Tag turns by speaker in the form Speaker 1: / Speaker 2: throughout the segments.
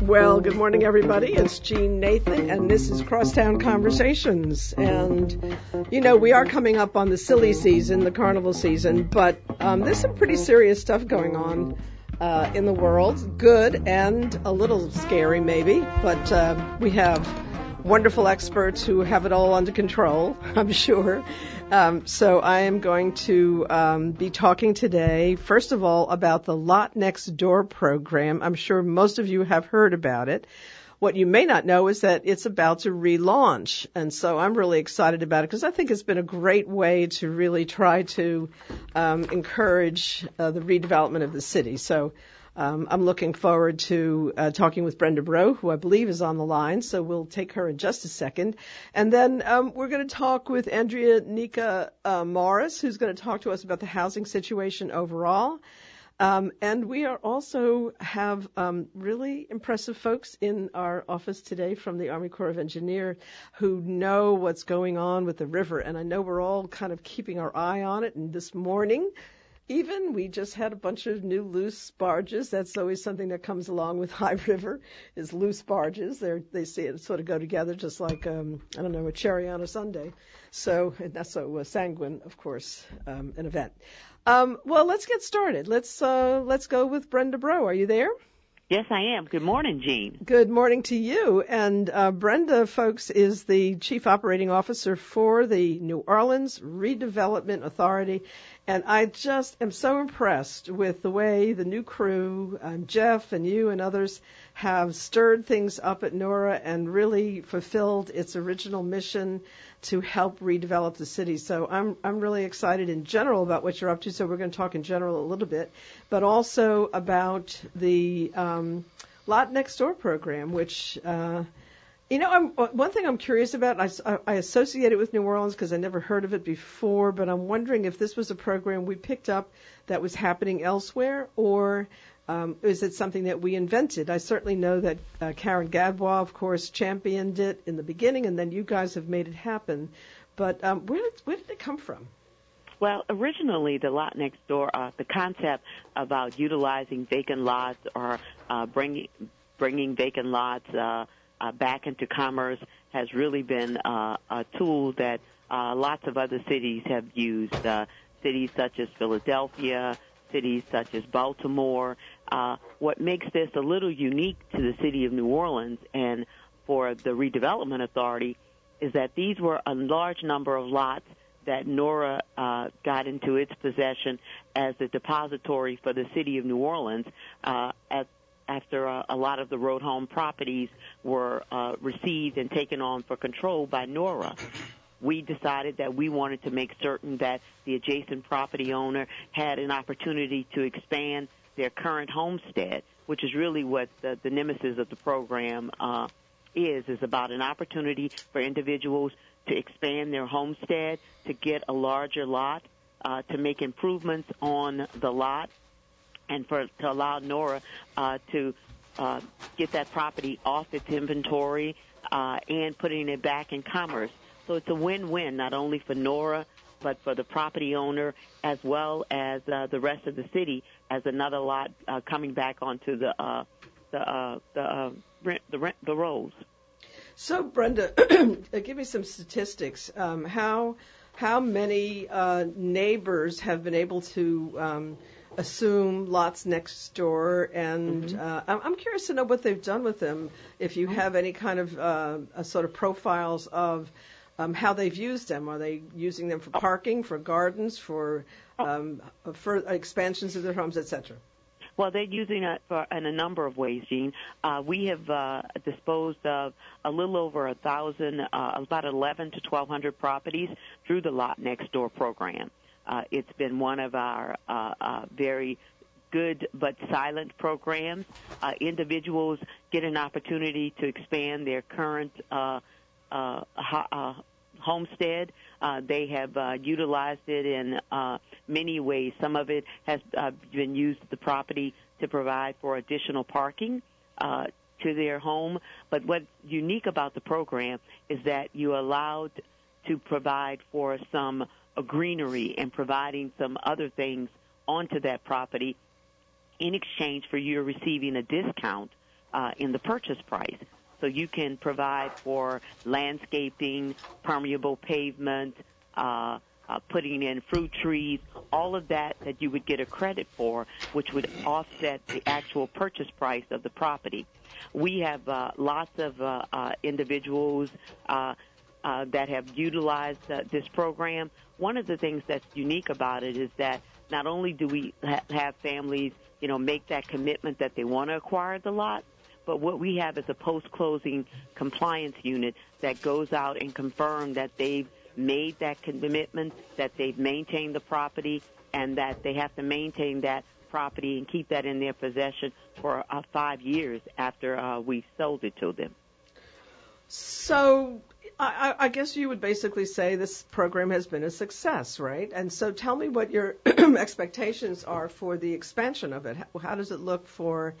Speaker 1: Well, good morning, everybody. It's Jeanne Nathan, and this is Crosstown Conversations. And, you know, we are coming up on the silly season, the carnival season, but um, there's some pretty serious stuff going on uh, in the world. Good and a little scary, maybe, but uh, we have wonderful experts who have it all under control, I'm sure. Um, so I am going to um, be talking today, first of all, about the Lot Next Door program. I'm sure most of you have heard about it. What you may not know is that it's about to relaunch. And so I'm really excited about it because I think it's been a great way to really try to um, encourage uh, the redevelopment of the city. So um, I'm looking forward to uh, talking with Brenda Breaux, who I believe is on the line, so we'll take her in just a second. And then um, we're going to talk with Andreanecia uh, Morris, who's going to talk to us about the housing situation overall. Um, and we are also have um, really impressive folks in our office today from the Army Corps of Engineers who know what's going on with the river. And I know we're all kind of keeping our eye on it. And this morning, even we just had a bunch of new loose barges. That's always something that comes along with High River is loose barges. They're, they see it sort of go together just like um, I don't know a cherry on a sundae. So and that's so uh, sanguine, of course, um, an event. Um, well, let's get started. Let's uh, let's go with Brenda Breaux. Are you there?
Speaker 2: Yes, I am. Good morning, Jean.
Speaker 1: Good morning to you. And uh, Brenda, folks, is the Chief Operating Officer for the New Orleans Redevelopment Authority. And I just am so impressed with the way the new crew, um, Jeff and you and others, have stirred things up at NORA and really fulfilled its original mission to help redevelop the city. So I'm I'm really excited in general about what you're up to. So we're going to talk in general a little bit, but also about the um, Lot Next Door program, which. Uh, you know, I'm, one thing I'm curious about, I, I associate it with New Orleans because I never heard of it before, but I'm wondering if this was a program we picked up that was happening elsewhere, or um, is it something that we invented? I certainly know that uh, Karen Gadbois, of course, championed it in the beginning, and then you guys have made it happen. But um, where, did, where did it come from?
Speaker 2: Well, originally, the lot next door, uh, the concept about utilizing vacant lots or uh, bringing bringing vacant lots uh, uh, back into commerce has really been uh, a tool that uh, lots of other cities have used. Uh, cities such as Philadelphia, cities such as Baltimore. Uh, what makes this a little unique to the city of New Orleans and for the redevelopment authority is that these were a large number of lots that Nora uh, got into its possession as the depository for the city of New Orleans uh, at after a, a lot of the road home properties were uh, received and taken on for control by Nora. We decided that we wanted to make certain that the adjacent property owner had an opportunity to expand their current homestead, which is really what the, the nemesis of the program uh, is, is about an opportunity for individuals to expand their homestead, to get a larger lot, uh, to make improvements on the lot, and for to allow Nora uh, to uh, get that property off its inventory uh, and putting it back in commerce. So it's a win-win not only for Nora but for the property owner as well as uh, the rest of the city as another lot uh, coming back onto the uh, the uh, the uh, rent, the rent, the rolls.
Speaker 1: So Brenda, give me some statistics. Um, how how many uh, neighbors have been able to um, assume lots next door, and mm-hmm. uh, I'm curious to know what they've done with them. If you have any kind of uh, a sort of profiles of um, how they've used them, are they using them for parking, for gardens, for oh. um, for expansions of their homes, etc.
Speaker 2: Well, they're using it for, in a number of ways, Jean. Uh, we have uh, disposed of a little over a thousand, uh, about 11 to 1,200 properties through the Lot Next Door program. Uh, it's been one of our uh, uh, very good but silent programs. Uh, individuals get an opportunity to expand their current uh, uh, uh, homestead. Uh, they have uh, utilized it in uh, many ways. Some of it has uh, been used the property to provide for additional parking. Uh, to their home, but what's unique about the program is that you are allowed to provide for some greenery and providing some other things onto that property in exchange for you receiving a discount uh, in the purchase price. So you can provide for landscaping, permeable pavement, uh, uh, putting in fruit trees, all of that that you would get a credit for, which would offset the actual purchase price of the property. We have uh, lots of uh, uh, individuals uh, uh, that have utilized uh, this program. One of the things that's unique about it is that not only do we ha- have families, you know, make that commitment that they want to acquire the lot, but what we have is a post-closing compliance unit that goes out and confirms that they've made that commitment, that they've maintained the property, and that they have to maintain that property and keep that in their possession for uh, five years after uh, we sold it to them.
Speaker 1: So, I, I guess you would basically say this program has been a success, right? And so, tell me what your expectations are for the expansion of it. How, does it look for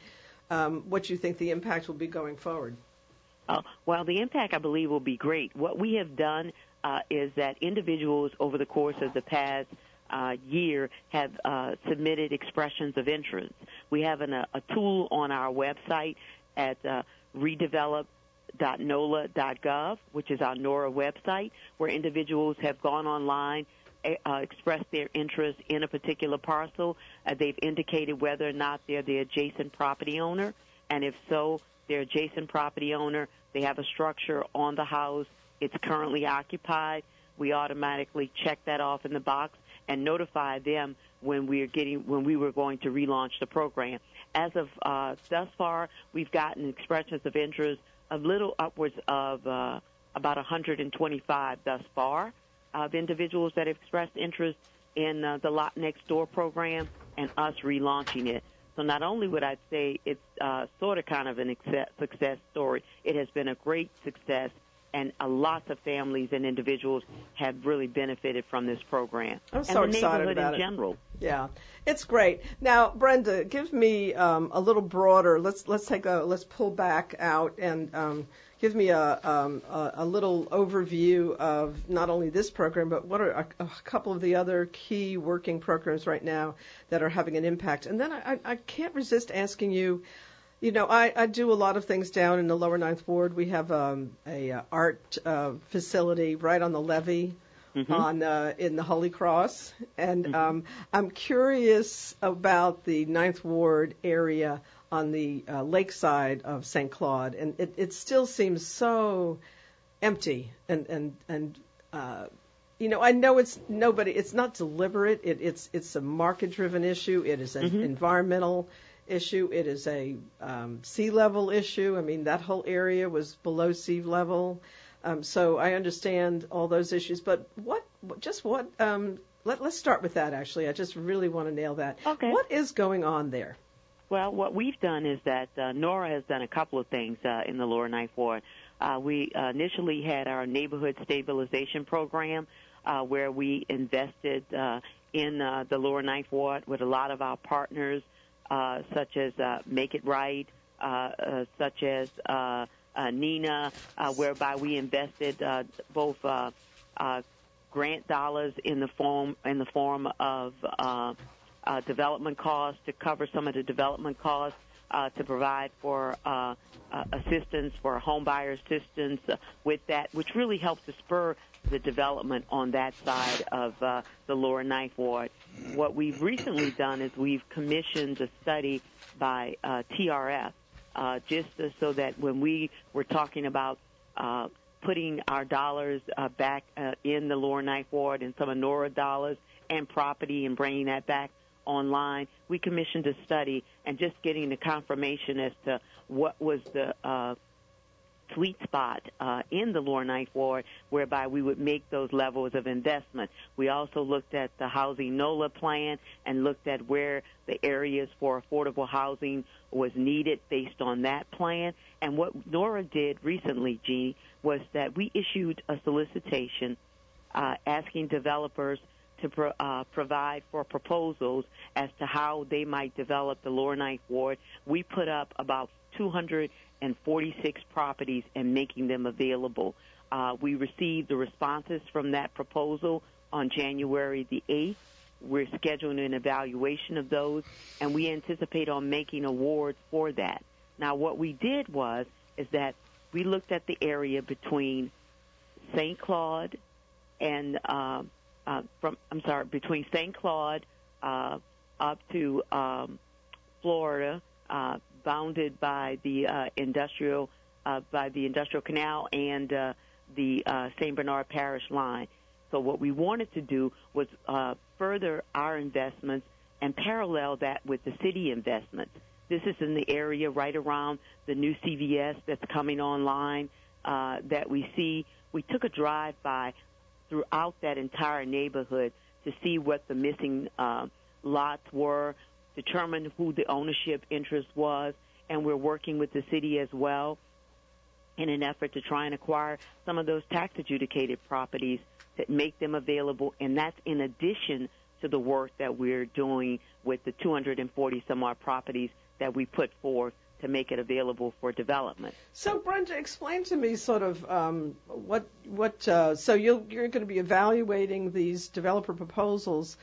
Speaker 1: um, what you think the impact will be going forward?
Speaker 2: Uh, well, the impact, I believe, will be great. What we have done uh, is that individuals over the course of the past uh, year have uh, submitted expressions of interest. We have an, a, a, tool on our website at uh, redevelop.nola.gov, which is our NORA website, where individuals have gone online, eh, uh, expressed their interest in a particular parcel. Uh, they've indicated whether or not they're the adjacent property owner, and if so, they're adjacent property owner. They have a structure on the house it's currently occupied. We automatically check that off in the box and notify them when we are getting when we were going to relaunch the program. As of uh, thus far, we've gotten expressions of interest a little upwards of uh, about 125 thus far of individuals that have expressed interest in uh, the Lot Next Door program and us relaunching it. So not only would I say it's uh, sort of kind of an success story, it has been a great success and a lot of families and individuals have really benefited from this program.
Speaker 1: I'm so
Speaker 2: and the
Speaker 1: excited
Speaker 2: neighborhood
Speaker 1: about
Speaker 2: in general.
Speaker 1: Yeah, it's great. Now, Brenda, give me um, a little broader. Let's let's take a let's pull back out and um, give me a, um, a, a little overview of not only this program, but what are a, a, couple of the other key working programs right now that are having an impact. And then I, I can't resist asking you you know, I, I do a lot of things down in the lower ninth ward. We have um, a uh, art uh, facility right on the levee mm-hmm. on uh, in the Holy Cross, and mm-hmm. um, I'm curious about the ninth ward area on the uh, lakeside of St. Claude, and it, it still seems so empty and and and. Uh, you know, I know it's nobody. It's not deliberate. It, it's it's a market-driven issue. It is an mm-hmm. environmental issue. It is a um, sea level issue. I mean, that whole area was below sea level. Um, so I understand all those issues. But what, just what, um, let, let's start with that actually. I just really want to nail that.
Speaker 2: Okay.
Speaker 1: What is going on there?
Speaker 2: Well, what we've done is that uh, Nora has done a couple of things uh, in the Lower Ninth Ward. Uh, we uh, initially had our neighborhood stabilization program uh, where we invested uh, in uh, the Lower Ninth Ward with a lot of our partners uh, such as uh, Make It Right, uh, uh, such as uh, uh, NENA, uh, whereby we invested uh, both uh, uh, grant dollars in the form in the form of uh, uh, development costs to cover some of the development costs. Uh, to provide for uh, uh, assistance for home buyer assistance uh, with that, which really helps to spur the development on that side of uh, the lower ninth ward. What we've recently done is we've commissioned a study by uh, TRF uh, just so that when we were talking about uh, putting our dollars uh, back uh, in the lower ninth ward and some of Nora dollars and property and bringing that back online, we commissioned a study and just getting the confirmation as to what was the uh, sweet spot uh, in the lower ninth ward whereby we would make those levels of investment. We also looked at the housing NOLA plan and looked at where the areas for affordable housing was needed based on that plan. And what Nora did recently, Jeannie, was that we issued a solicitation uh, asking developers to pro, uh, provide for proposals as to how they might develop the lower ninth ward. We put up about 246 properties and making them available. Uh, we received the responses from that proposal on January the 8th, we're scheduling an evaluation of those, and we anticipate on making awards for that. Now, what we did was is that we looked at the area between St. Claude and uh, uh, from I'm sorry between St. Claude uh, up to um, Florida, uh, bounded by the uh, industrial uh, by the industrial canal and uh, the uh, St. Bernard Parish line. So what we wanted to do was uh, further our investments and parallel that with the city investments. This is in the area right around the new CVS that's coming online uh, that we see. We took a drive by throughout that entire neighborhood to see what the missing uh, lots were, determine who the ownership interest was, and we're working with the city as well in an effort to try and acquire some of those tax adjudicated properties that make them available, and that's in addition to the work that we're doing with the 240 some odd properties that we put forth to make it available for development.
Speaker 1: So, Brenda, explain to me sort of um, what what. Uh, so you you're going to be evaluating these developer proposals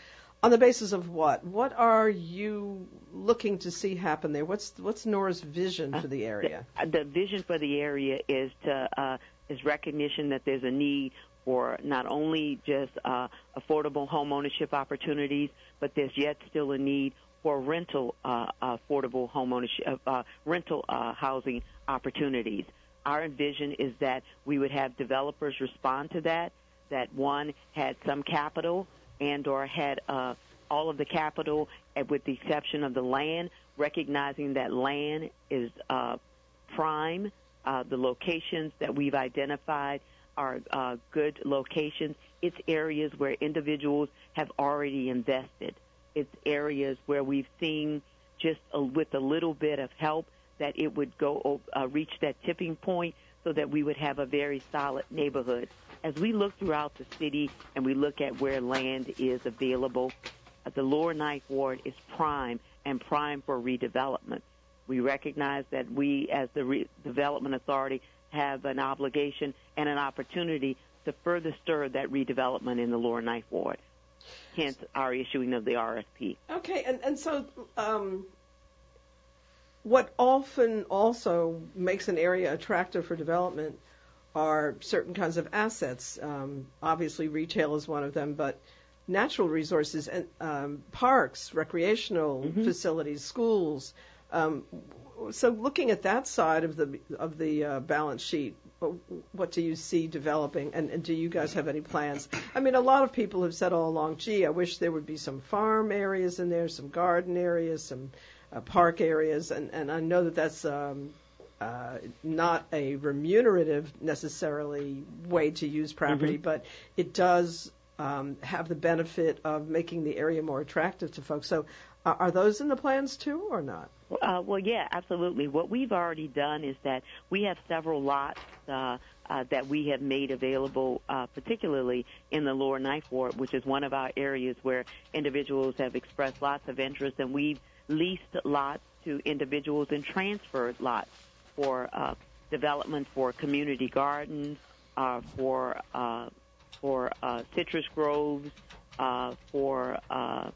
Speaker 1: on the basis of what? What are you looking to see happen there? What's what's Nora's vision for the area?
Speaker 2: Uh, the, the vision for the area is to uh, is recognition that there's a need for not only just uh, affordable home ownership opportunities, but there's yet still a need for rental uh, affordable home ownership, uh, rental uh, housing opportunities. Our vision is that we would have developers respond to that. That one had some capital and or had uh, all of the capital, uh, with the exception of the land, recognizing that land is uh, prime. Uh, the locations that we've identified are uh, good locations. It's areas where individuals have already invested. It's areas where we've seen just a, with a little bit of help that it would go uh, reach that tipping point so that we would have a very solid neighborhood. As we look throughout the city and we look at where land is available, uh, the lower ninth ward is prime and prime for redevelopment. We recognize that we, as the Re- Development Authority, have an obligation and an opportunity to further stir that redevelopment in the lower ninth ward. Hence our issuing of the RFP.
Speaker 1: Okay, and, and so um, what often also makes an area attractive for development are certain kinds of assets. Um, obviously, retail is one of them, but natural resources and um, parks, recreational mm-hmm. facilities, schools. Um, so looking at that side of the of the uh, balance sheet, what do you see developing, and, and do you guys have any plans? I mean, a lot of people have said all along, "Gee, I wish there would be some farm areas in there, some garden areas, some uh, park areas," and and I know that that's um, uh, not a remunerative necessarily way to use property, mm-hmm. but it does um, have the benefit of making the area more attractive to folks. So, are those in the plans too, or not?
Speaker 2: Uh, well, yeah, absolutely. What we've already done is that we have several lots uh, uh, that we have made available, uh, particularly in the lower ninth ward, which is one of our areas where individuals have expressed lots of interest, and we've leased lots to individuals and transferred lots for uh, development for community gardens, uh, for uh, for uh, citrus groves, uh, for uh,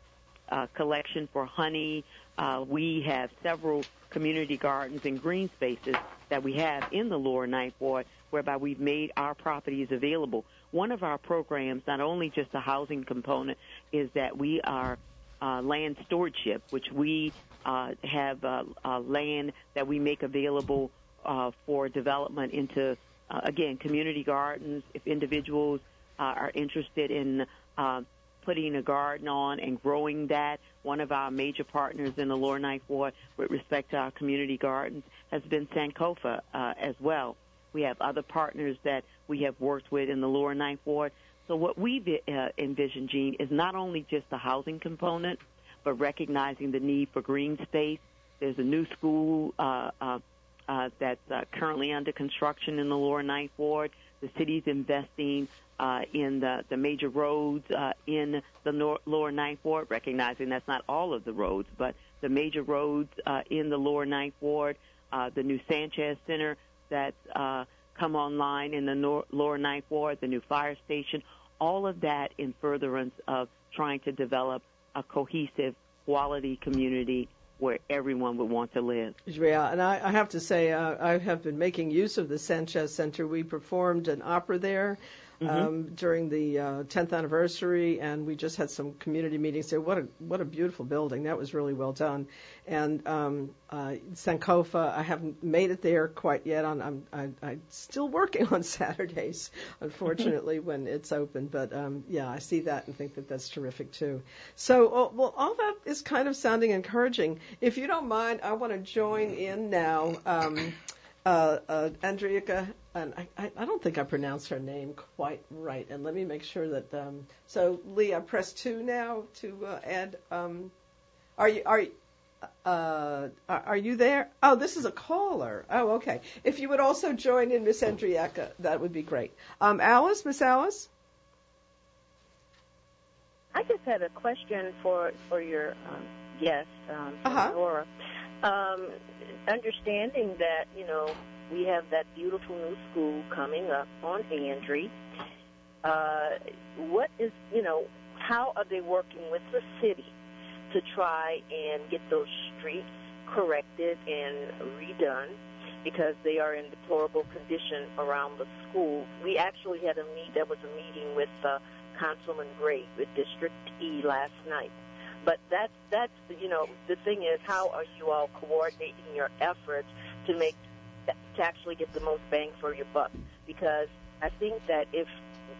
Speaker 2: uh, collection for honey. Uh, we have several community gardens and green spaces that we have in the lower ninth ward whereby we've made our properties available. One of our programs, not only just the housing component, is that we are uh, land stewardship, which we uh, have uh, uh, land that we make available uh, for development into, uh, again, community gardens. If individuals uh, are interested in uh, putting a garden on and growing that, one of our major partners in the Lower Ninth Ward with respect to our community gardens has been Sankofa uh, as well. We have other partners that we have worked with in the Lower Ninth Ward. So what we've uh, envisioned, Gene, is not only just the housing component, but recognizing the need for green space. There's a new school uh, uh, uh, that's uh, currently under construction in the Lower Ninth Ward. The city's investing uh, in the, the major roads uh, in the nor- Lower Ninth Ward, recognizing that's not all of the roads, but the major roads uh, in the Lower Ninth Ward, uh, the new Sanchez Center that's uh, come online in the nor- Lower Ninth Ward, the new fire station, all of that in furtherance of trying to develop a cohesive, quality community where everyone would want to live.
Speaker 1: Yeah, and I, I have to say, uh, I have been making use of the Sanchez Center. We performed an opera there mm-hmm. um, during the uh, 10th anniversary, and we just had some community meetings there. What a what a beautiful building! That was really well done. And um, uh, Sankofa, I haven't made it there quite yet. On I'm I, I'm still working on Saturdays, unfortunately, when it's open. But um, yeah, I see that and think that that's terrific too. So uh, well, all that is kind of sounding encouraging. If you don't mind, I want to join in now. Um, uh, uh, Andrika, and I, I don't think I pronounced her name quite right. And let me make sure that. Um, so, Lee, I press two now to uh, add. Um, are you are uh, are you there? Oh, this is a caller. Oh, okay. If you would also join in, Miss Andrieka, that would be great. Um, Alice, Miss Alice.
Speaker 3: I just had a question for for your um, guest, um,
Speaker 1: uh-huh.
Speaker 3: Laura. Um, understanding that, you know, we have that beautiful new school coming up on Andre, uh, what is, you know, how are they working with the city to try and get those streets corrected and redone? Because they are in deplorable condition around the school. We actually had a meet. There was a meeting with uh, Councilman Gray with District E last night but that's that's you know the thing is how are you all coordinating your efforts to make to actually get the most bang for your buck? Because I think that if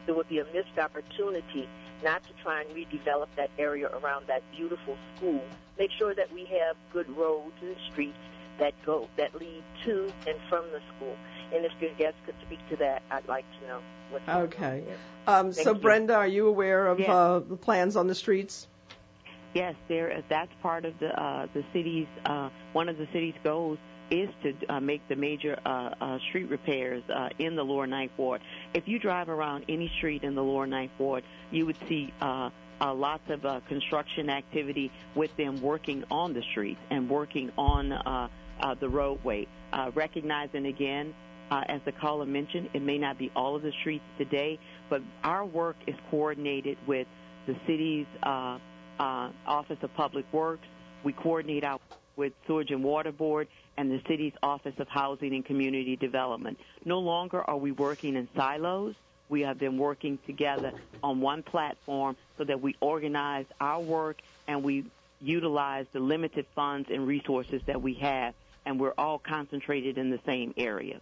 Speaker 3: there would be a missed opportunity not to try and redevelop that area around that beautiful school, make sure that we have good roads and streets that go that lead to and from the school. And if your guests could speak to that, I'd like to know. What's
Speaker 1: okay. Um, so,
Speaker 3: you.
Speaker 1: Brenda, are you aware of
Speaker 2: yes.
Speaker 1: uh, the plans on the streets?
Speaker 2: Yes, there. That's part of the uh, the city's uh, one of the city's goals is to uh, make the major uh, uh, street repairs uh, in the Lower Ninth Ward. If you drive around any street in the Lower Ninth Ward, you would see uh, uh, lots of uh, construction activity with them working on the streets and working on uh, uh, the roadway. Uh, recognizing again, uh, as the caller mentioned, it may not be all of the streets today, but our work is coordinated with the city's uh, uh, Office of Public Works. We coordinate out with Sewage and Water Board and the city's Office of Housing and Community Development. No longer are we working in silos. We have been working together on one platform so that we organize our work and we utilize the limited funds and resources that we have, and we're all concentrated in the same area.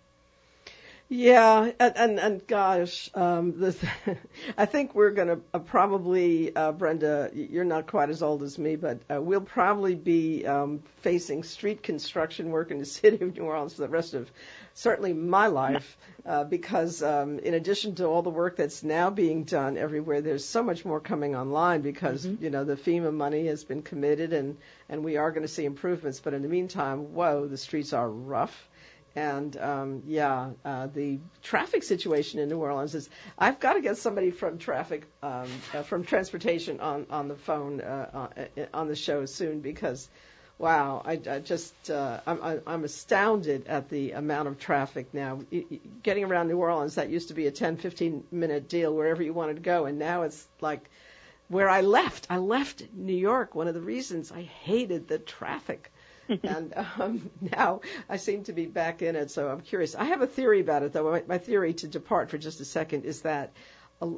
Speaker 1: Yeah, and and, and gosh, um, this, I think we're going to uh, probably, uh, Brenda, you're not quite as old as me, but uh, we'll probably be um, facing street construction work in the city of New Orleans for the rest of certainly my life, uh, because um, in addition to all the work that's now being done everywhere, there's so much more coming online because mm-hmm. you know the FEMA money has been committed and and we are going to see improvements. But in the meantime, whoa, the streets are rough and um, yeah, uh, the traffic situation in New Orleans is. I've got to get somebody from traffic, um, uh, from transportation on on the phone uh, on, uh, the show soon because, wow, I, I just uh, I'm I'm astounded at the amount of traffic now. Getting around New Orleans that used to be a 10 15 minute deal wherever you wanted to go, and now it's like where I left. I left New York. One of the reasons I hated the traffic and um, now I seem to be back in it, so I'm curious. I have a theory about it, though. My, my theory, to depart for just a second, is that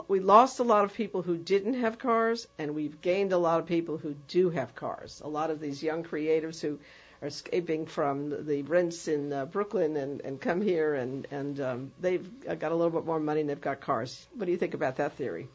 Speaker 1: we lost a lot of people who didn't have cars, and we've gained a lot of people who do have cars. A lot of these young creatives who are escaping from the rents in uh, Brooklyn and, and come here, and, and um, they've got a little bit more money and they've got cars. What do you think about that theory?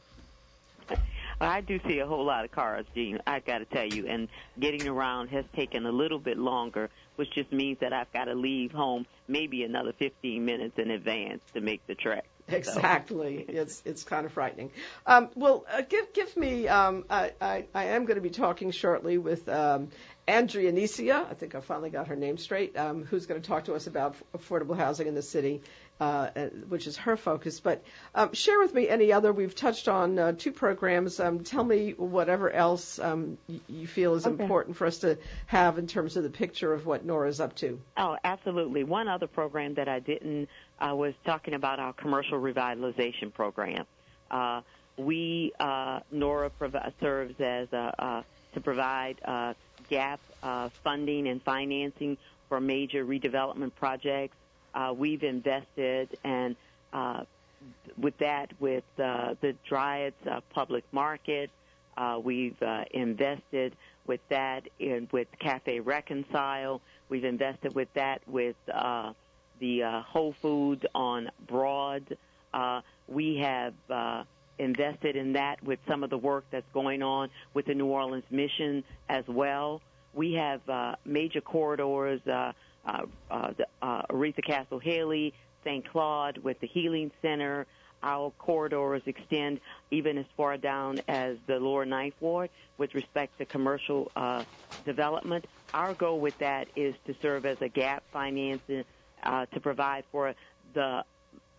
Speaker 2: I do see a whole lot of cars, Gene. I got to tell you, and getting around has taken a little bit longer, which just means that I've got to leave home maybe another 15 minutes in advance to make the trek.
Speaker 1: Exactly, it's it's kind of frightening. Um, well, uh, give give me. Um, I, I I am going to be talking shortly with um, Andreanecia. I think I finally got her name straight. Um, who's going to talk to us about affordable housing in the city? Uh, uh, which is her focus. But um, share with me any other. We've touched on uh, two programs. Um, tell me whatever else um, you feel is okay. important for us to have in terms of the picture of what Nora's up to.
Speaker 2: Oh, absolutely. One other program that I didn't uh, was talking about our commercial revitalization program. Uh, we uh, NORA prov- serves as a, uh, to provide uh, gap uh, funding and financing for major redevelopment projects. Uh, we've invested and uh, with that with uh, the Dryades uh, Public Market. Uh, we've uh, invested with that in with Cafe Reconcile. We've invested with that with uh, the uh, Whole Foods on Broad. Uh, we have uh, invested in that with some of the work that's going on with the New Orleans Mission as well. We have uh, major corridors, uh, uh, uh, the, uh, Oretha Castle Haley, St. Claude with the Healing Center. Our corridors extend even as far down as the lower ninth ward with respect to commercial uh, development. Our goal with that is to serve as a gap financing uh, to provide for the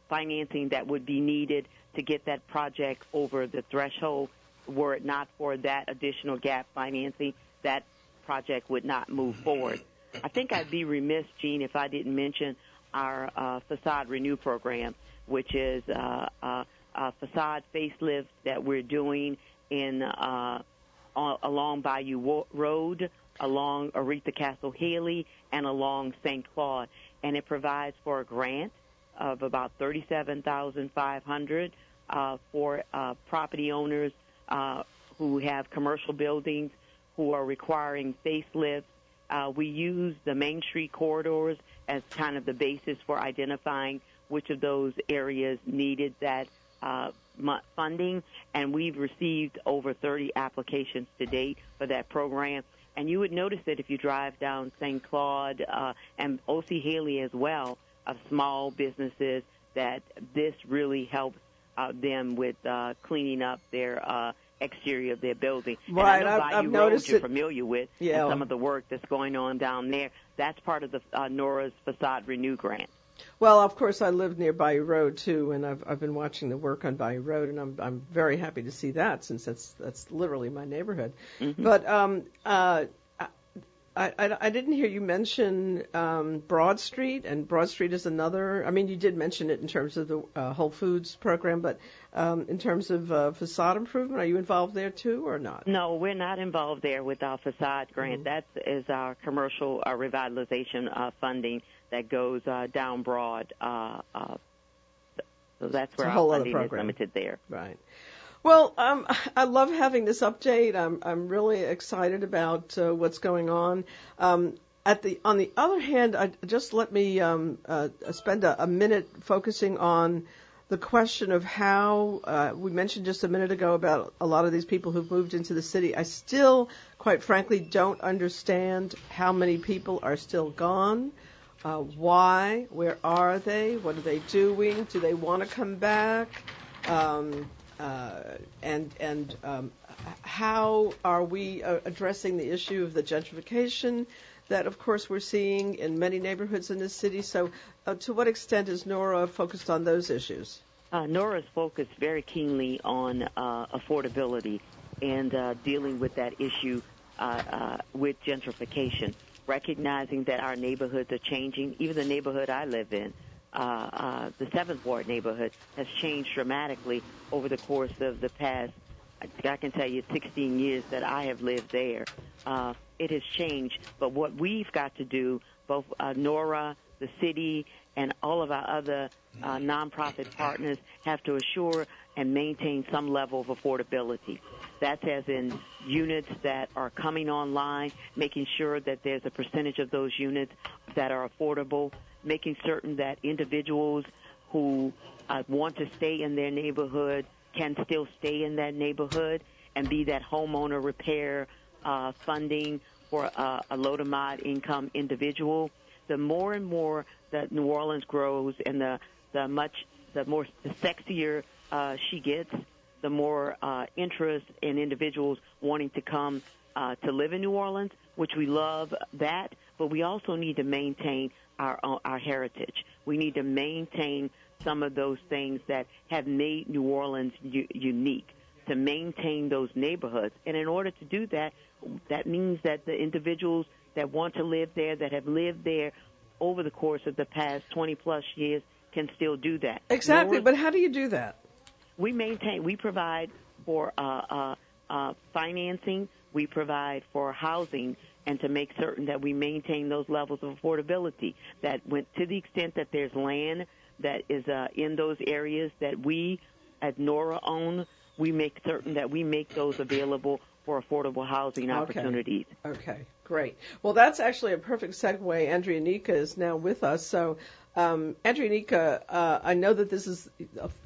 Speaker 2: financing that would be needed to get that project over the threshold. Were it not for that additional gap financing, that project would not move forward. I think I'd be remiss, Gene, if I didn't mention our uh, facade renew program, which is uh, uh, a facade facelift that we're doing in uh, along Bayou Road, along Oretha Castle Haley, and along St. Claude, and it provides for a grant of about thirty-seven thousand five hundred uh, for uh, property owners uh, who have commercial buildings who are requiring facelifts. Uh, we use the Main Street corridors as kind of the basis for identifying which of those areas needed that uh, funding, and we've received over 30 applications to date for that program. And you would notice that if you drive down St. Claude uh, and OC Haley as well, of small businesses, that this really helps uh, them with uh, cleaning up their uh, exterior of their building.
Speaker 1: Right,
Speaker 2: and I know
Speaker 1: I've,
Speaker 2: Bayou
Speaker 1: I've noticed
Speaker 2: you're
Speaker 1: it.
Speaker 2: familiar with,
Speaker 1: Yeah.
Speaker 2: some of the work that's going on down there. That's part of the uh, Nora's Facade Renew grant.
Speaker 1: Well, of course, I live near Bayou Road too, and I've I've been watching the work on Bayou Road, and I'm I'm very happy to see that since that's that's literally my neighborhood.
Speaker 2: Mm-hmm.
Speaker 1: But um, uh, I, I I didn't hear you mention um, Broad Street, and Broad Street is another. I mean, you did mention it in terms of the uh, Whole Foods program, but um, in terms of uh, facade improvement, are you involved there too, or not?
Speaker 2: No, we're not involved there with our facade grant.
Speaker 1: Mhm.
Speaker 2: That is our commercial uh, revitalization uh, funding that goes uh, down broad. Uh, uh, so that's where our funding is limited there.
Speaker 1: Right. Well, um, I love having this update. I'm I'm really excited about uh, what's going on. Um, at the on the other hand, I, just let me um, uh, spend a, a minute focusing on the question of how uh, we mentioned just a minute ago about a lot of these people who've moved into the city. I still, quite frankly, don't understand how many people are still gone. Uh, why? Where are they? What are they doing? Do they want to come back? Um, and and um, how are we uh, addressing the issue of the gentrification that, of course, we're seeing in many neighborhoods in this city? So, uh, to what extent is Nora focused on those issues?
Speaker 2: Uh, Nora's focused very keenly on uh, affordability and uh, dealing with that issue uh, uh, with gentrification, recognizing that our neighborhoods are changing. Even the neighborhood I live in, uh, uh, the Seventh Ward neighborhood, has changed dramatically over the course of the past. I can tell you, 16 years that I have lived there. Uh, it has changed, but what we've got to do, both uh, Nora, the city, and all of our other uh, nonprofit partners have to assure and maintain some level of affordability. That's as in units that are coming online, making sure that there's a percentage of those units that are affordable, making certain that individuals who uh, want to stay in their neighborhood can still stay in that neighborhood and be that homeowner repair uh, funding for uh, a low to mod income individual. The more and more that New Orleans grows and the, the much, the more, the sexier uh, she gets, the more uh, interest in individuals wanting to come uh, to live in New Orleans, which we love that, but we also need to maintain our our heritage. We need to maintain some of those things that have made New Orleans u- unique. To maintain those neighborhoods, and in order to do that, that means that the individuals that want to live there, that have lived there over the course of the past 20 plus years, can still do that.
Speaker 1: Exactly, but how do you do that?
Speaker 2: We maintain, we provide for uh, uh, uh, financing, we provide for housing, and to make certain that we maintain those levels of affordability. That when, to the extent that there's land that is uh, in those areas that we at NORA own, we make certain that we make those available for affordable housing opportunities.
Speaker 1: Okay, okay great. Well, that's actually a perfect segue. Andreanecia is now with us. So, um, Andreanecia, uh, I know that this is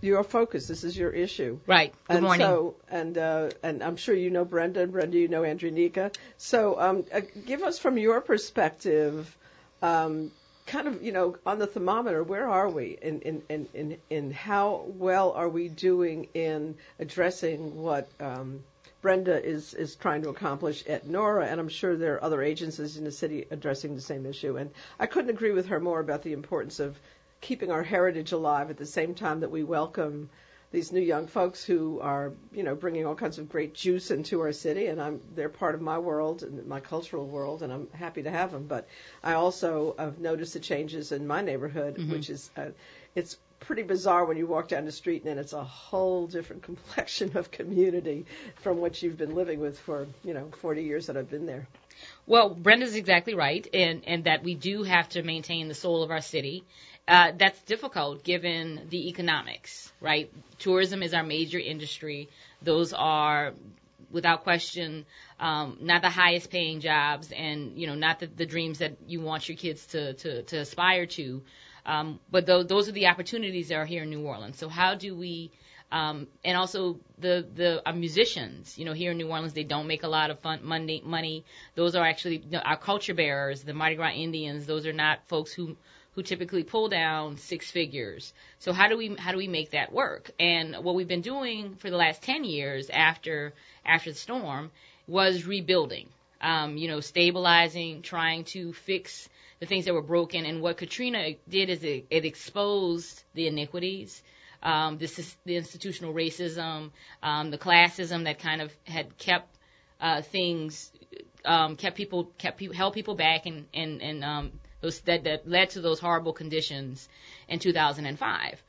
Speaker 1: your focus. This is your issue.
Speaker 4: Right. Good
Speaker 1: and
Speaker 4: morning.
Speaker 1: So, and uh, and I'm sure you know Brenda, and Brenda, you know Andreanecia. So, um, uh, give us from your perspective. Um, kind of, you know, on the thermometer, where are we in, in, in, in, in how well are we doing in addressing what um, Brenda is, is trying to accomplish at NORA, and I'm sure there are other agencies in the city addressing the same issue. And I couldn't agree with her more about the importance of keeping our heritage alive at the same time that we welcome these new young folks who are, you know, bringing all kinds of great juice into our city, and I'm they're part of my world and my cultural world, and I'm happy to have them. But I also have noticed the changes in my neighborhood, mm-hmm. which is uh, it's pretty bizarre when you walk down the street and then it's a whole different complexion of community from what you've been living with for you know 40 years that I've been there.
Speaker 4: Well, Brenda's exactly right, and and that we do have to maintain the soul of our city. Uh, that's difficult given the economics, right? Tourism is our major industry. Those are, without question, um, not the highest paying jobs, and you know, not the, the dreams that you want your kids to to, to aspire to. Um, but th- those are the opportunities that are here in New Orleans. So how do we um, and also the the uh, musicians, you know, here in New Orleans, they don't make a lot of fun money. Money. Those are actually our culture bearers, the Mardi Gras Indians. Those are not folks who who typically pull down six figures. So how do we how do we make that work? And what we've been doing for the last 10 years after after the storm was rebuilding. Um, you know, stabilizing, trying to fix the things that were broken. And what Katrina did is it, it exposed the iniquities. Um, this is the institutional racism, um, the classism that kind of had kept uh, things, um, kept people, kept people, held people back, and and and um, those that, that led to those horrible conditions in 2005.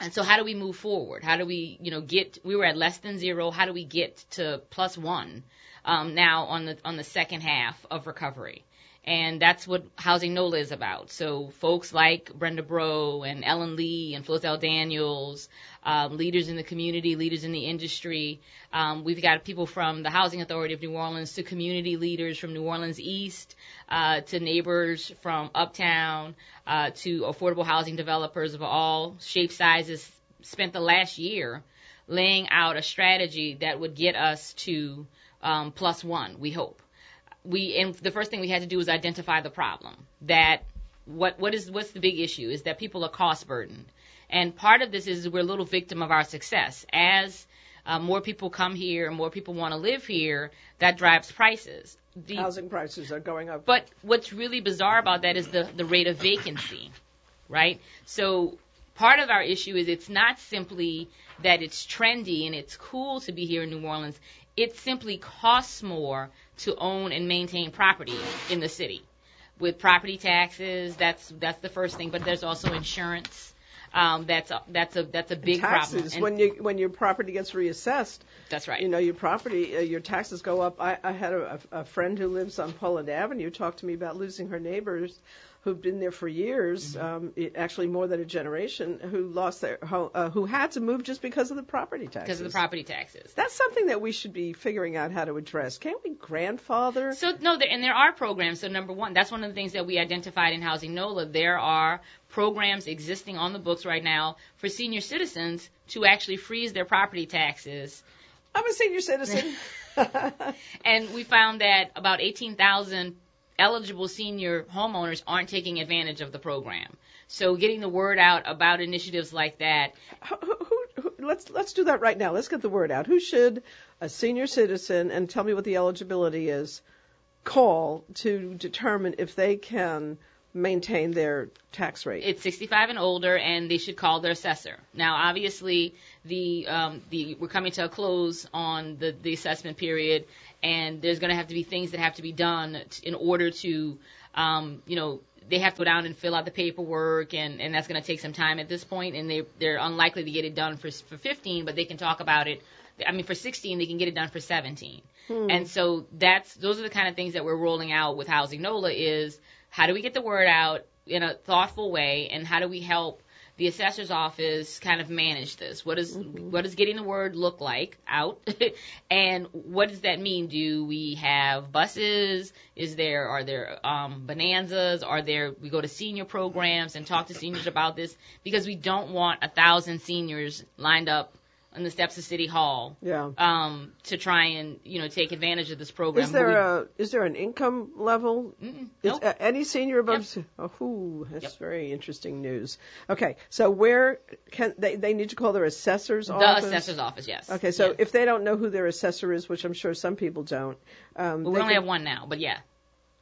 Speaker 4: And so how do we move forward? How do we, you know, get, we were at less than zero. How do we get to plus one, um, now on the, on the second half of recovery? And that's what Housing NOLA is about. So folks like Brenda Breaux and Ellen Lee and Flozell Daniels, um, leaders in the community, leaders in the industry. Um, we've got people from the Housing Authority of New Orleans to community leaders from New Orleans East uh, to neighbors from Uptown uh, to affordable housing developers of all shapes, sizes. Spent the last year laying out a strategy that would get us to um, plus one. We hope we and the first thing we had to do was identify the problem. That what what is what's the big issue is that people are cost burdened, and part of this is we're a little victim of our success. As uh, more people come here, and more people want to live here, that drives prices.
Speaker 1: The, Housing prices are going up.
Speaker 4: But what's really bizarre about that is the the rate of vacancy, right? So part of our issue is it's not simply that it's trendy and it's cool to be here in New Orleans. It simply costs more to own and maintain property in the city. With property taxes, that's that's the first thing, but there's also insurance. Um, that's a, that's a that's a big
Speaker 1: and taxes,
Speaker 4: problem.
Speaker 1: And when you when your property gets reassessed,
Speaker 4: that's right.
Speaker 1: You know your property, uh, your taxes go up. I, I had a, a friend who lives on Poland Avenue talk to me about losing her neighbors who've been there for years, mm-hmm. um, it, actually more than a generation, who lost their home, uh, who had to move just because of the property taxes.
Speaker 4: Because of the property taxes.
Speaker 1: That's something that we should be figuring out how to address. Can't we grandfather?
Speaker 4: So no, there, and there are programs. So number one, that's one of the things that we identified in Housing NOLA. There are programs existing on the books right now for senior citizens to actually freeze their property taxes.
Speaker 1: I'm a senior citizen.
Speaker 4: and we found that about 18,000 eligible senior homeowners aren't taking advantage of the program. So getting the word out about initiatives like that.
Speaker 1: Who, who, who, let's let's do that right now. Let's get the word out. Who should a senior citizen and tell me what the eligibility is call to determine if they can maintain their tax rate?
Speaker 4: It's 65 and older, and they should call their assessor. Now, obviously, the um, the we're coming to a close on the the assessment period, and there's going to have to be things that have to be done t- in order to, um, you know, they have to go down and fill out the paperwork, and and that's going to take some time at this point, and they they're unlikely to get it done for for 15, but they can talk about it. I mean, for 16, they can get it done for 17.
Speaker 1: Hmm.
Speaker 4: And so that's those are the kind of things that we're rolling out with Housing NOLA is how do we get the word out in a thoughtful way, and how do we help the assessor's office kind of manage this? What is
Speaker 1: Mm-hmm.
Speaker 4: what does getting the word look like out, and what does that mean? Do we have buses? Is there are there um, bonanzas? Are there we go to senior programs and talk to seniors about this because we don't want a thousand seniors lined up on the steps of City Hall
Speaker 1: Yeah.
Speaker 4: um, to try and you know take advantage of this program.
Speaker 1: Is there
Speaker 4: we-
Speaker 1: a is there an income level? Is,
Speaker 4: nope.
Speaker 1: uh, any senior above? Oh, whew, that's
Speaker 4: Yep.
Speaker 1: very interesting news. Okay, so where can they? They need to call their assessor's
Speaker 4: the
Speaker 1: office.
Speaker 4: The assessor's office, yes.
Speaker 1: Okay, so
Speaker 4: Yeah.
Speaker 1: if they don't know who their assessor is, which I'm sure some people don't, um,
Speaker 4: Well, we only
Speaker 1: can-
Speaker 4: have one now, but yeah,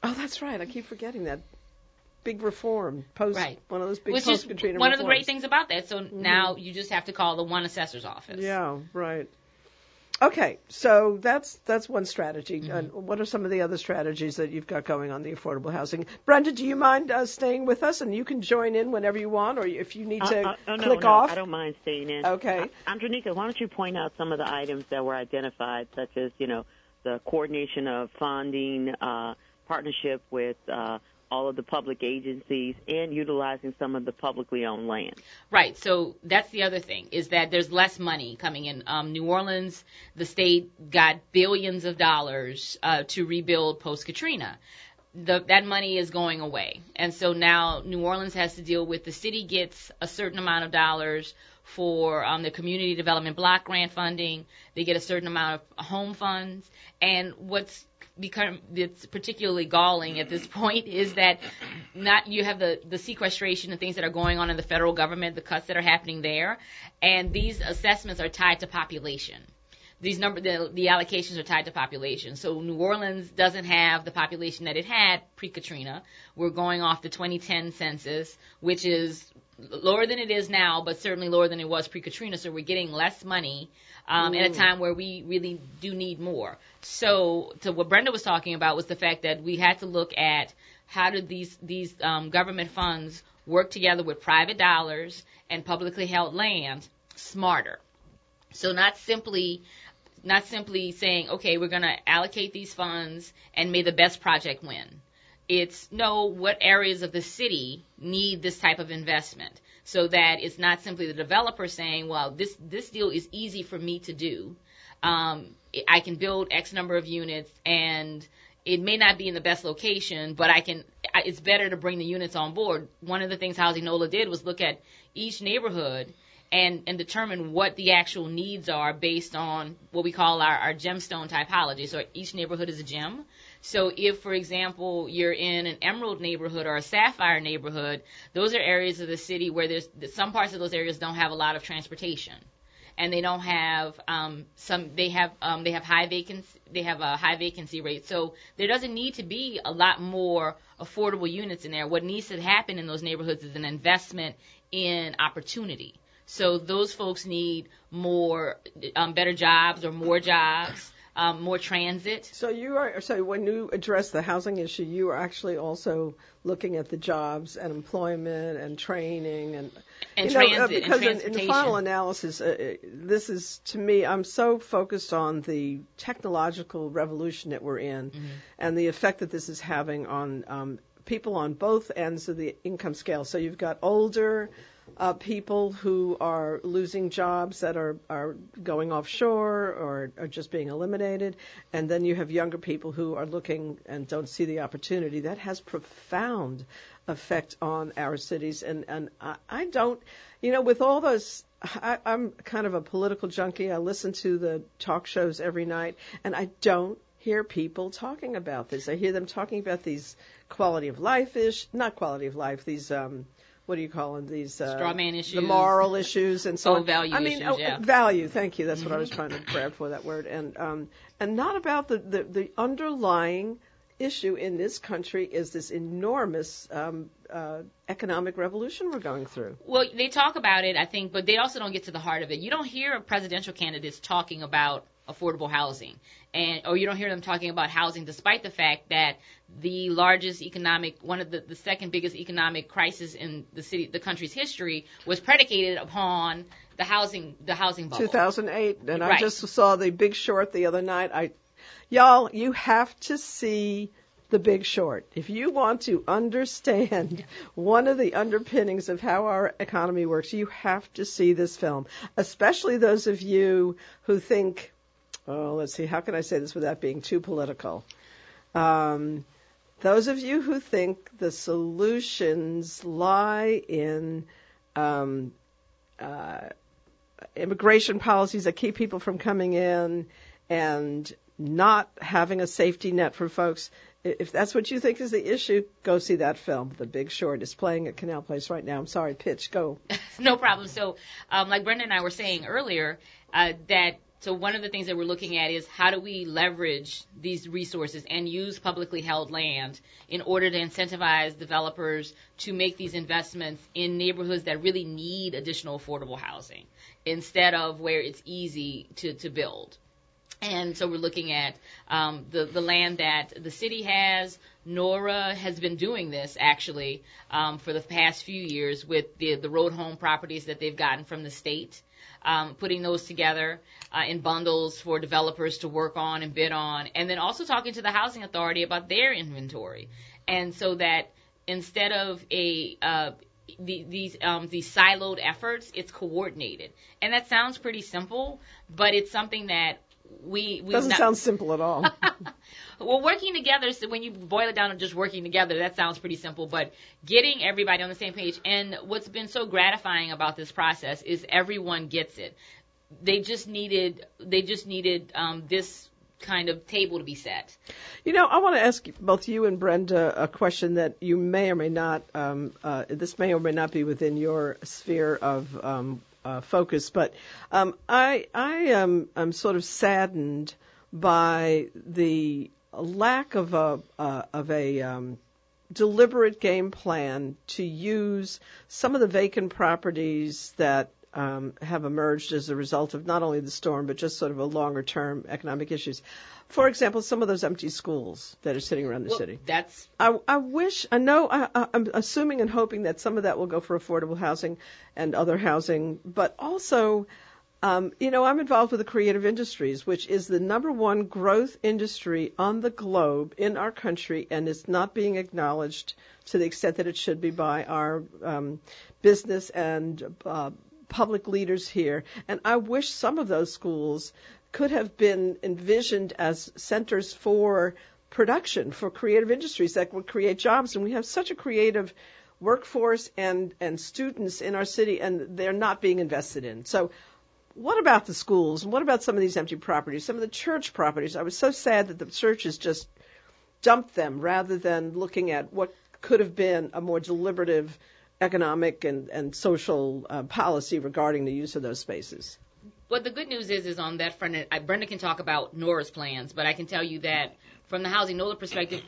Speaker 1: Oh, that's right. I keep forgetting that. Big reform post
Speaker 4: Right.
Speaker 1: one of those big
Speaker 4: which
Speaker 1: post
Speaker 4: is
Speaker 1: Katrina
Speaker 4: one of the great.
Speaker 1: Mm-hmm.
Speaker 4: things about that. So now you just have to call the one assessor's office.
Speaker 1: Yeah, right. Okay, so that's that's one strategy.
Speaker 4: Mm-hmm.
Speaker 1: And what are some of the other strategies that you've got going on the affordable housing? Brenda, do you mind uh, staying with us, and you can join in whenever you want, or if you need to
Speaker 2: Uh, uh, oh,
Speaker 1: click
Speaker 2: no,
Speaker 1: off?
Speaker 2: I don't mind staying in.
Speaker 1: Okay.
Speaker 2: Andreanecia, why don't you point out some of the items that were identified, such as, you know, the coordination of funding, uh, partnership with uh, all of the public agencies, and utilizing some of the publicly owned land.
Speaker 4: Right. So that's the other thing is that there's less money coming in. Um, New Orleans, the state got billions of dollars uh, to rebuild post Katrina. That money is going away, and so now New Orleans has to deal with the city gets a certain amount of dollars for um, the community development block grant funding. They get a certain amount of home funds, and what's become it's particularly galling at this point is that not you have the the sequestration and things that are going on in the federal government, the cuts that are happening there, and these assessments are tied to population. These number the, the allocations are tied to population. So New Orleans doesn't have the population that it had pre-Katrina. We're going off the 2010 census, which is lower than it is now, but certainly lower than it was pre-Katrina. So we're getting less money um, at a time where we really do need more. So, to what Brenda was talking about was the fact that we had to look at how did these these um, government funds work together with private dollars and publicly held land smarter. So not simply not simply saying, okay, we're going to allocate these funds and may the best project win. It's know what areas of the city need this type of investment so that it's not simply the developer saying, well, this, this deal is easy for me to do. Um, I can build X number of units and it may not be in the best location, but I can, it's better to bring the units on board. One of the things Housing NOLA did was look at each neighborhood and, and determine what the actual needs are based on what we call our, our gemstone typology. So each neighborhood is a gem. So if, for example, you're in an emerald neighborhood or a sapphire neighborhood, those are areas of the city where there's some parts of those areas don't have a lot of transportation. And they don't have um, some. They have um, they have high vacancy. They have a high vacancy rate. So there doesn't need to be a lot more affordable units in there. What needs to happen in those neighborhoods is an investment in opportunity. So those folks need more, um, better jobs or more jobs, um, more transit.
Speaker 1: So you are so when you address the housing issue, you are actually also looking at the jobs and employment and training and
Speaker 4: And
Speaker 1: you know, uh,
Speaker 4: transit and
Speaker 1: because in, in the final analysis, uh, uh, this is to me, I'm so focused on the technological revolution that we're in
Speaker 4: Mm-hmm.
Speaker 1: and the effect that this is having on um, people on both ends of the income scale. So you've got older uh, people who are losing jobs that are, are going offshore or are just being eliminated. And then you have younger people who are looking and don't see the opportunity. That has profound effect on our cities. And, and I, I don't, you know, with all those, I, I'm kind of a political junkie. I listen to the talk shows every night and I don't hear people talking about this. I hear them talking about these quality of life ish, not quality of life, these, um, what do you call them? These uh,
Speaker 4: Straw man issues.
Speaker 1: the moral issues, and so
Speaker 4: Oh,
Speaker 1: on.
Speaker 4: value
Speaker 1: I mean,
Speaker 4: issues,
Speaker 1: oh,
Speaker 4: yeah.
Speaker 1: value. Thank you. That's what I was trying to grab for that word, and um, and not about the the, the underlying issue in this country is this enormous um, uh, economic revolution we're going through.
Speaker 4: Well, they talk about it, I think, but they also don't get to the heart of it. You don't hear presidential candidates talking about affordable housing, and or you don't hear them talking about housing, despite the fact that the largest economic, one of the, the second biggest economic crisis in the city, the country's history, was predicated upon the housing, the housing bubble.
Speaker 1: 2008, and
Speaker 4: Right.
Speaker 1: I just saw The Big Short the other night. I, y'all, you have to see The Big Short if you want to understand one of the underpinnings of how our economy works. You have to see this film, especially those of you who think, oh, let's see, how can I say this without being too political? Um, those of you who think the solutions lie in um, uh, immigration policies that keep people from coming in and not having a safety net for folks, if that's what you think is the issue, go see that film. The Big Short is playing at Canal Place right now. I'm sorry, pitch, go.
Speaker 4: no problem. So, um, like Brenda and I were saying earlier, uh, that so one of the things that we're looking at is how do we leverage these resources and use publicly held land in order to incentivize developers to make these investments in neighborhoods that really need additional affordable housing instead of where it's easy to, to build. And so we're looking at um, the the land that the city has. NORA has been doing this actually um, for the past few years with the the road home properties that they've gotten from the state, um, putting those together uh, in bundles for developers to work on and bid on, and then also talking to the housing authority about their inventory, and so that instead of a uh, the, these um, these siloed efforts, it's coordinated, and that sounds pretty simple, but it's something that we we
Speaker 1: Doesn't sound simple at all.
Speaker 4: well, working together. So when you boil it down to just working together, that sounds pretty simple. But getting everybody on the same page, and what's been so gratifying about this process is everyone gets it. They just needed they just needed um, this kind of table to be set.
Speaker 1: You know, I want to ask both you and Brenda a question that you may or may not, um, uh, this may or may not be within your sphere of um, uh, focus, but um, I, I am I'm sort of saddened by the lack of a uh, of a um, deliberate game plan to use some of the vacant properties that um, have emerged as a result of not only the storm but just sort of a longer term economic issues. For example, some of those empty schools that are sitting around the
Speaker 4: Well,
Speaker 1: city.
Speaker 4: that's
Speaker 1: I, I wish, I know, I, I'm assuming and hoping that some of that will go for affordable housing and other housing, but also, um, you know, I'm involved with the creative industries, which is the number one growth industry on the globe in our country, and it's not being acknowledged to the extent that it should be by our um, business and uh, public leaders here. And I wish some of those schools could have been envisioned as centers for production, for creative industries that would create jobs. And we have such a creative workforce and, and students in our city, and they're not being invested in. So, what about the schools? And what about some of these empty properties? Some of the church properties. I was so sad that the churches just dumped them rather than looking at what could have been a more deliberative economic and, and social uh, policy regarding the use of those spaces.
Speaker 4: What the good news is, is on that front, I, Brenda can talk about NORA's plans, but I can tell you that from the Housing NOLA perspective,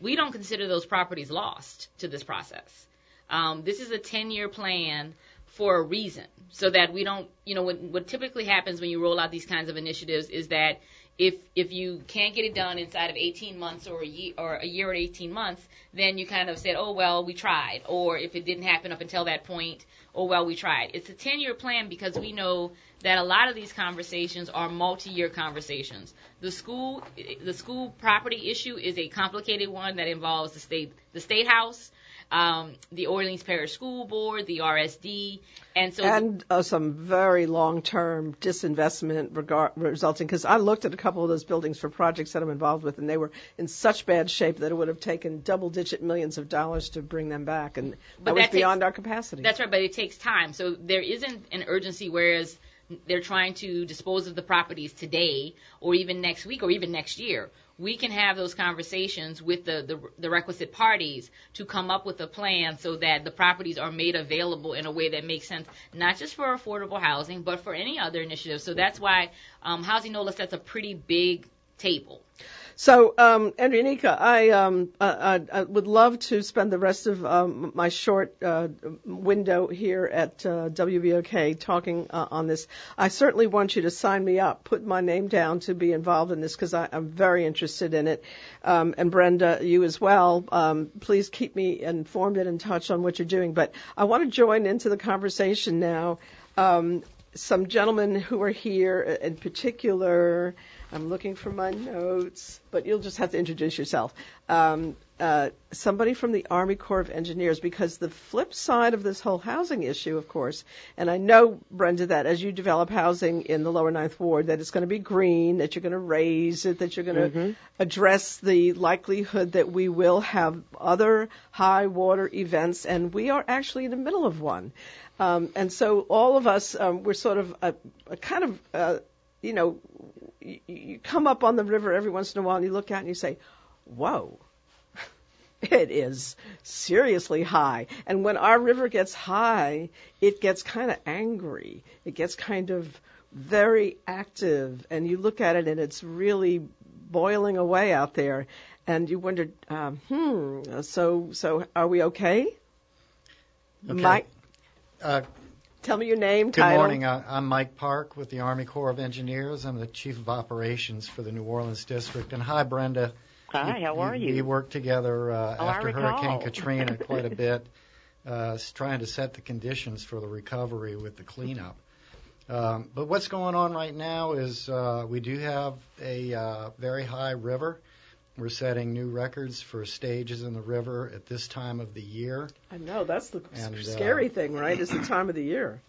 Speaker 4: we don't consider those properties lost to this process. Um, this is a 10-year plan for a reason, so that we don't, you know, what, what typically happens when you roll out these kinds of initiatives is that if if you can't get it done inside of 18 months or a year or a year or 18 months, then you kind of said, oh well, we tried. Or if it didn't happen up until that point, oh well, we tried. It's a 10-year plan because we know that a lot of these conversations are multi-year conversations. The school the school property issue is a complicated one that involves the state the state house. Um, the Orleans Parish School Board, the RSD, and so
Speaker 1: and uh, some very long-term disinvestment regard, resulting. Because I looked at a couple of those buildings for projects that I'm involved with, and they were in such bad shape that it would have taken double-digit millions of dollars to bring them back, and that
Speaker 4: But
Speaker 1: was
Speaker 4: takes-
Speaker 1: beyond our capacity.
Speaker 4: That's right, but it takes time. So there isn't an urgency, whereas they're trying to dispose of the properties today, or even next week, or even next year. We can have those conversations with the, the, the requisite parties to come up with a plan so that the properties are made available in a way that makes sense, not just for affordable housing, but for any other initiative. So that's why um, Housing NOLA sets a pretty big table.
Speaker 1: So, um, Andreanecia, I, um, I, I would love to spend the rest of um, my short uh, window here at uh, WBOK talking uh, on this. I certainly want you to sign me up, put my name down to be involved in this because I'm very interested in it. Um, and Brenda, you as well. Um, please keep me informed and in touch on what you're doing. But I want to join into the conversation now. Um, some gentlemen who are here, in particular, I'm looking for my notes, but you'll just have to introduce yourself. Um, uh, somebody from the Army Corps of Engineers, because the flip side of this whole housing issue, of course, and I know, Brenda, that as you develop housing in the lower ninth ward, that it's going to be green, that you're going to raise it, that you're going to mm-hmm. address the likelihood that we will have other high water events, and we are actually in the middle of one. Um, and so all of us, um, we're sort of a, a kind of, uh, you know, you, you come up on the river every once in a while and you look out and you say, whoa, it is seriously high. And when our river gets high, it gets kind of angry. It gets kind of very active. And you look at it and it's really boiling away out there. And you wonder, um, hmm, so, so are we okay?
Speaker 5: Okay.
Speaker 1: Mike?
Speaker 5: Uh,
Speaker 1: Tell me your name,
Speaker 5: Good
Speaker 1: title.
Speaker 5: morning. I'm Mike Park with the Army Corps of Engineers. I'm the Chief of Operations for the New Orleans District. And hi, Brenda.
Speaker 2: Hi, how are you?
Speaker 5: We worked together uh,
Speaker 2: oh,
Speaker 5: after Hurricane Katrina quite a bit, uh, trying to set the conditions for the recovery with the cleanup. Um, but what's going on right now is uh, we do have a uh, very high river. We're setting new records for stages in the river at this time of the year.
Speaker 1: I know that's the and, uh, scary uh, thing, right? Is the time of the year.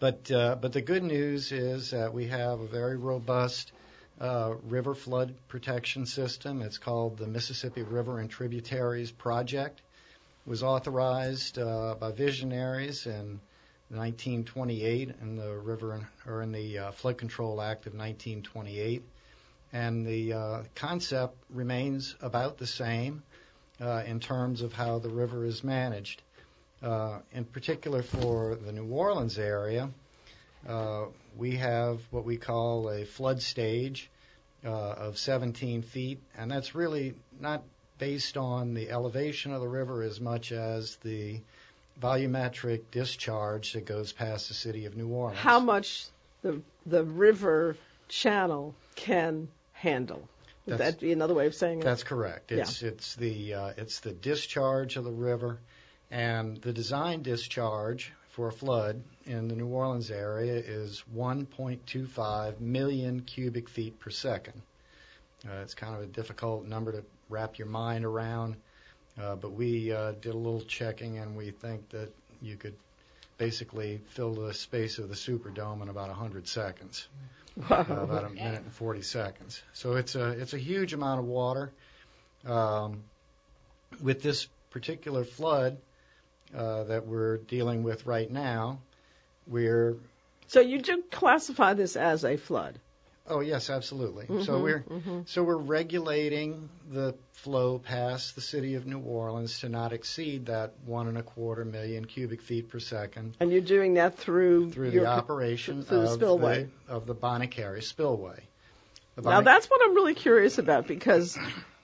Speaker 5: But uh, but the good news is that we have a very robust uh, river flood protection system. It's called the Mississippi River and Tributaries Project. It was authorized uh, by visionaries in 1928 in the river or in the uh, Flood Control Act of 1928 and the uh, concept remains about the same uh, in terms of how the river is managed. Uh, in particular, for the New Orleans area, we have what we call a flood stage of 17 feet, and that's really not based on the elevation of the river as much as the volumetric discharge that goes past the city of New Orleans.
Speaker 1: How much the the river channel can handle. Would that's, that be another way of saying it?
Speaker 5: That's correct. It's yeah. it's the uh, it's the discharge of the river, and the design discharge for a flood in the New Orleans area is 1.25 million cubic feet per second. Uh, it's kind of a difficult number to wrap your mind around, uh, but we uh, did a little checking, and we think that you could basically fill the space of the Superdome in about 100 seconds. uh, about a minute and 40 seconds. So it's a it's a huge amount of water. Um, with this particular flood uh, that we're dealing with right now, we're
Speaker 1: so you do classify this as a flood.
Speaker 5: Oh yes, absolutely.
Speaker 1: Mm-hmm,
Speaker 5: so we're
Speaker 1: mm-hmm.
Speaker 5: so we're regulating the flow past the city of New Orleans to not exceed that one and a quarter million cubic feet per second.
Speaker 1: And you're doing that through
Speaker 5: through the operation
Speaker 1: through
Speaker 5: of
Speaker 1: the spillway
Speaker 5: the, of the Bonnet-Carré spillway.
Speaker 1: The now that's what I'm really curious about because.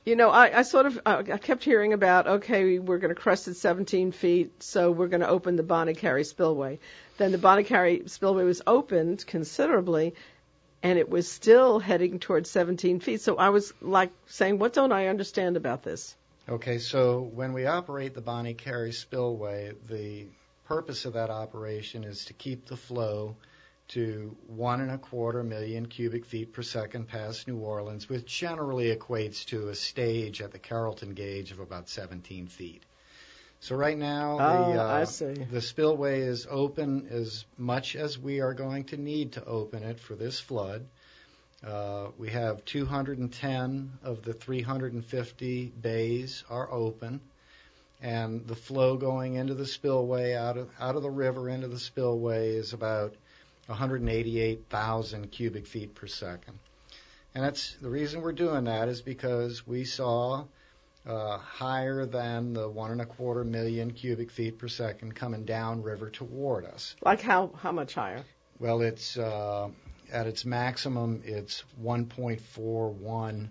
Speaker 1: You know, I, I sort of uh, I kept hearing about okay, we're going to crest at 17 feet, so we're going to open the Bonnet-Carré spillway. Then the Bonnet-Carré spillway was opened considerably, and it was still heading towards 17 feet. So I was like saying, what don't I understand about this?
Speaker 5: Okay, so when we operate the Bonnet-Carré spillway, the purpose of that operation is to keep the flow to one and a quarter million cubic feet per second past New Orleans, which generally equates to a stage at the Carrollton gauge of about 17 feet. So right now,
Speaker 1: oh,
Speaker 5: the,
Speaker 1: uh,
Speaker 5: the spillway is open as much as we are going to need to open it for this flood. Uh, we have 210 of the 350 bays are open, and the flow going into the spillway out of out of the river into the spillway is about 188,000 cubic feet per second. And that's the reason we're doing that is because we saw uh, higher than the one and a quarter million cubic feet per second coming down river toward us.
Speaker 1: Like how how much higher?
Speaker 5: Well, it's uh, at its maximum, it's 1.41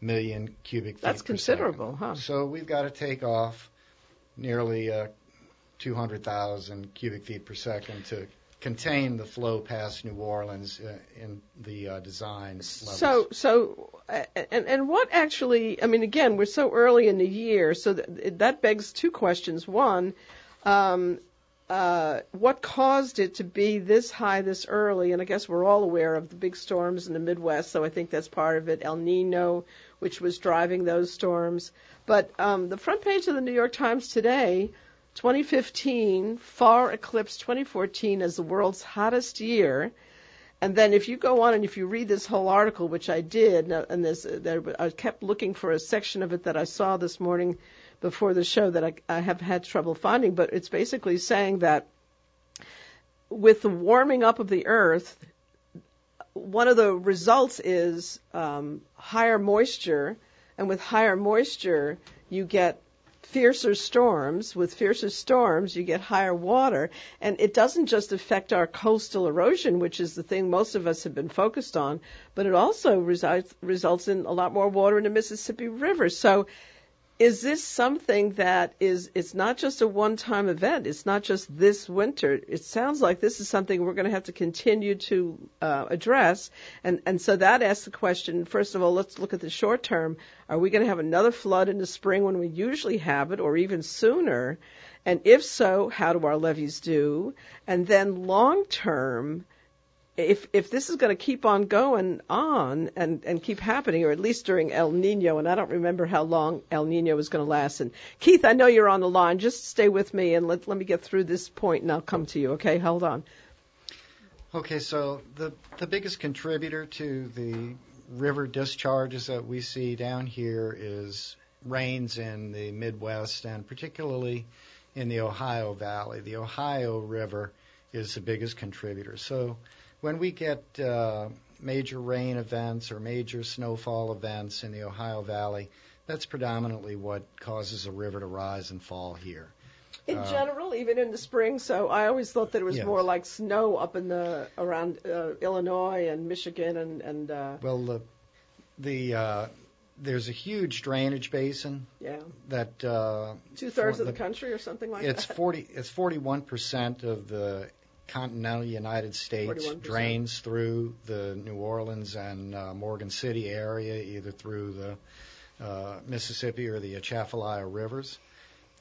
Speaker 5: million cubic feet.
Speaker 1: That's considerable, huh?
Speaker 5: So we've got to take off nearly uh, 200,000 cubic feet per second to contain the flow past New Orleans uh, in the uh, design.
Speaker 1: So, so, uh, and and what actually? I mean, again, we're so early in the year, so that, that begs two questions. One, um, uh, what caused it to be this high this early? And I guess we're all aware of the big storms in the Midwest, so I think that's part of it. El Nino, which was driving those storms. But um, the front page of the New York Times today 2015 far eclipsed 2014 as the world's hottest year. And then if you go on and if you read this whole article, which I did, and this, I kept looking for a section of it that I saw this morning before the show that I, I have had trouble finding, but it's basically saying that with the warming up of the earth, one of the results is um, higher moisture, and with higher moisture, you get fiercer storms. With fiercer storms, you get higher water. And it doesn't just affect our coastal erosion, which is the thing most of us have been focused on, but it also results, results in a lot more water in the Mississippi River. So is this something that is it's not just a one time event. It's not just this winter. It sounds like this is something we're going to have to continue to uh, address. And and so that asks the question first of all let's look at the short term. Are we going to have another flood in the spring when we usually have it or even sooner? And if so how do our levees do? And then long term if if this is going to keep on going on and and keep happening, or at least during El Nino, and I don't remember how long El Nino is going to last. And Keith, I know you're on the line. Just stay with me and let let me get through this point, and I'll come to you. Okay, hold on.
Speaker 5: Okay, so the the biggest contributor to the river discharges that we see down here is rains in the Midwest and particularly in the Ohio Valley. The Ohio River is the biggest contributor. So when we get uh, major rain events or major snowfall events in the Ohio Valley, that's predominantly what causes a river to rise and fall here.
Speaker 1: In
Speaker 5: Uh,
Speaker 1: general, even in the spring. So I always thought that it was
Speaker 5: Yes.
Speaker 1: more like snow up in the around uh, Illinois and Michigan and and uh,
Speaker 5: Well, the the uh, there's a huge drainage basin
Speaker 1: yeah,
Speaker 5: that uh,
Speaker 1: two thirds of the
Speaker 5: the-
Speaker 1: country or something like that?
Speaker 5: it's forty it's forty one percent of the continental United States
Speaker 1: 41%.
Speaker 5: drains through the New Orleans and uh, Morgan City area, either through the uh, Mississippi or the Atchafalaya rivers,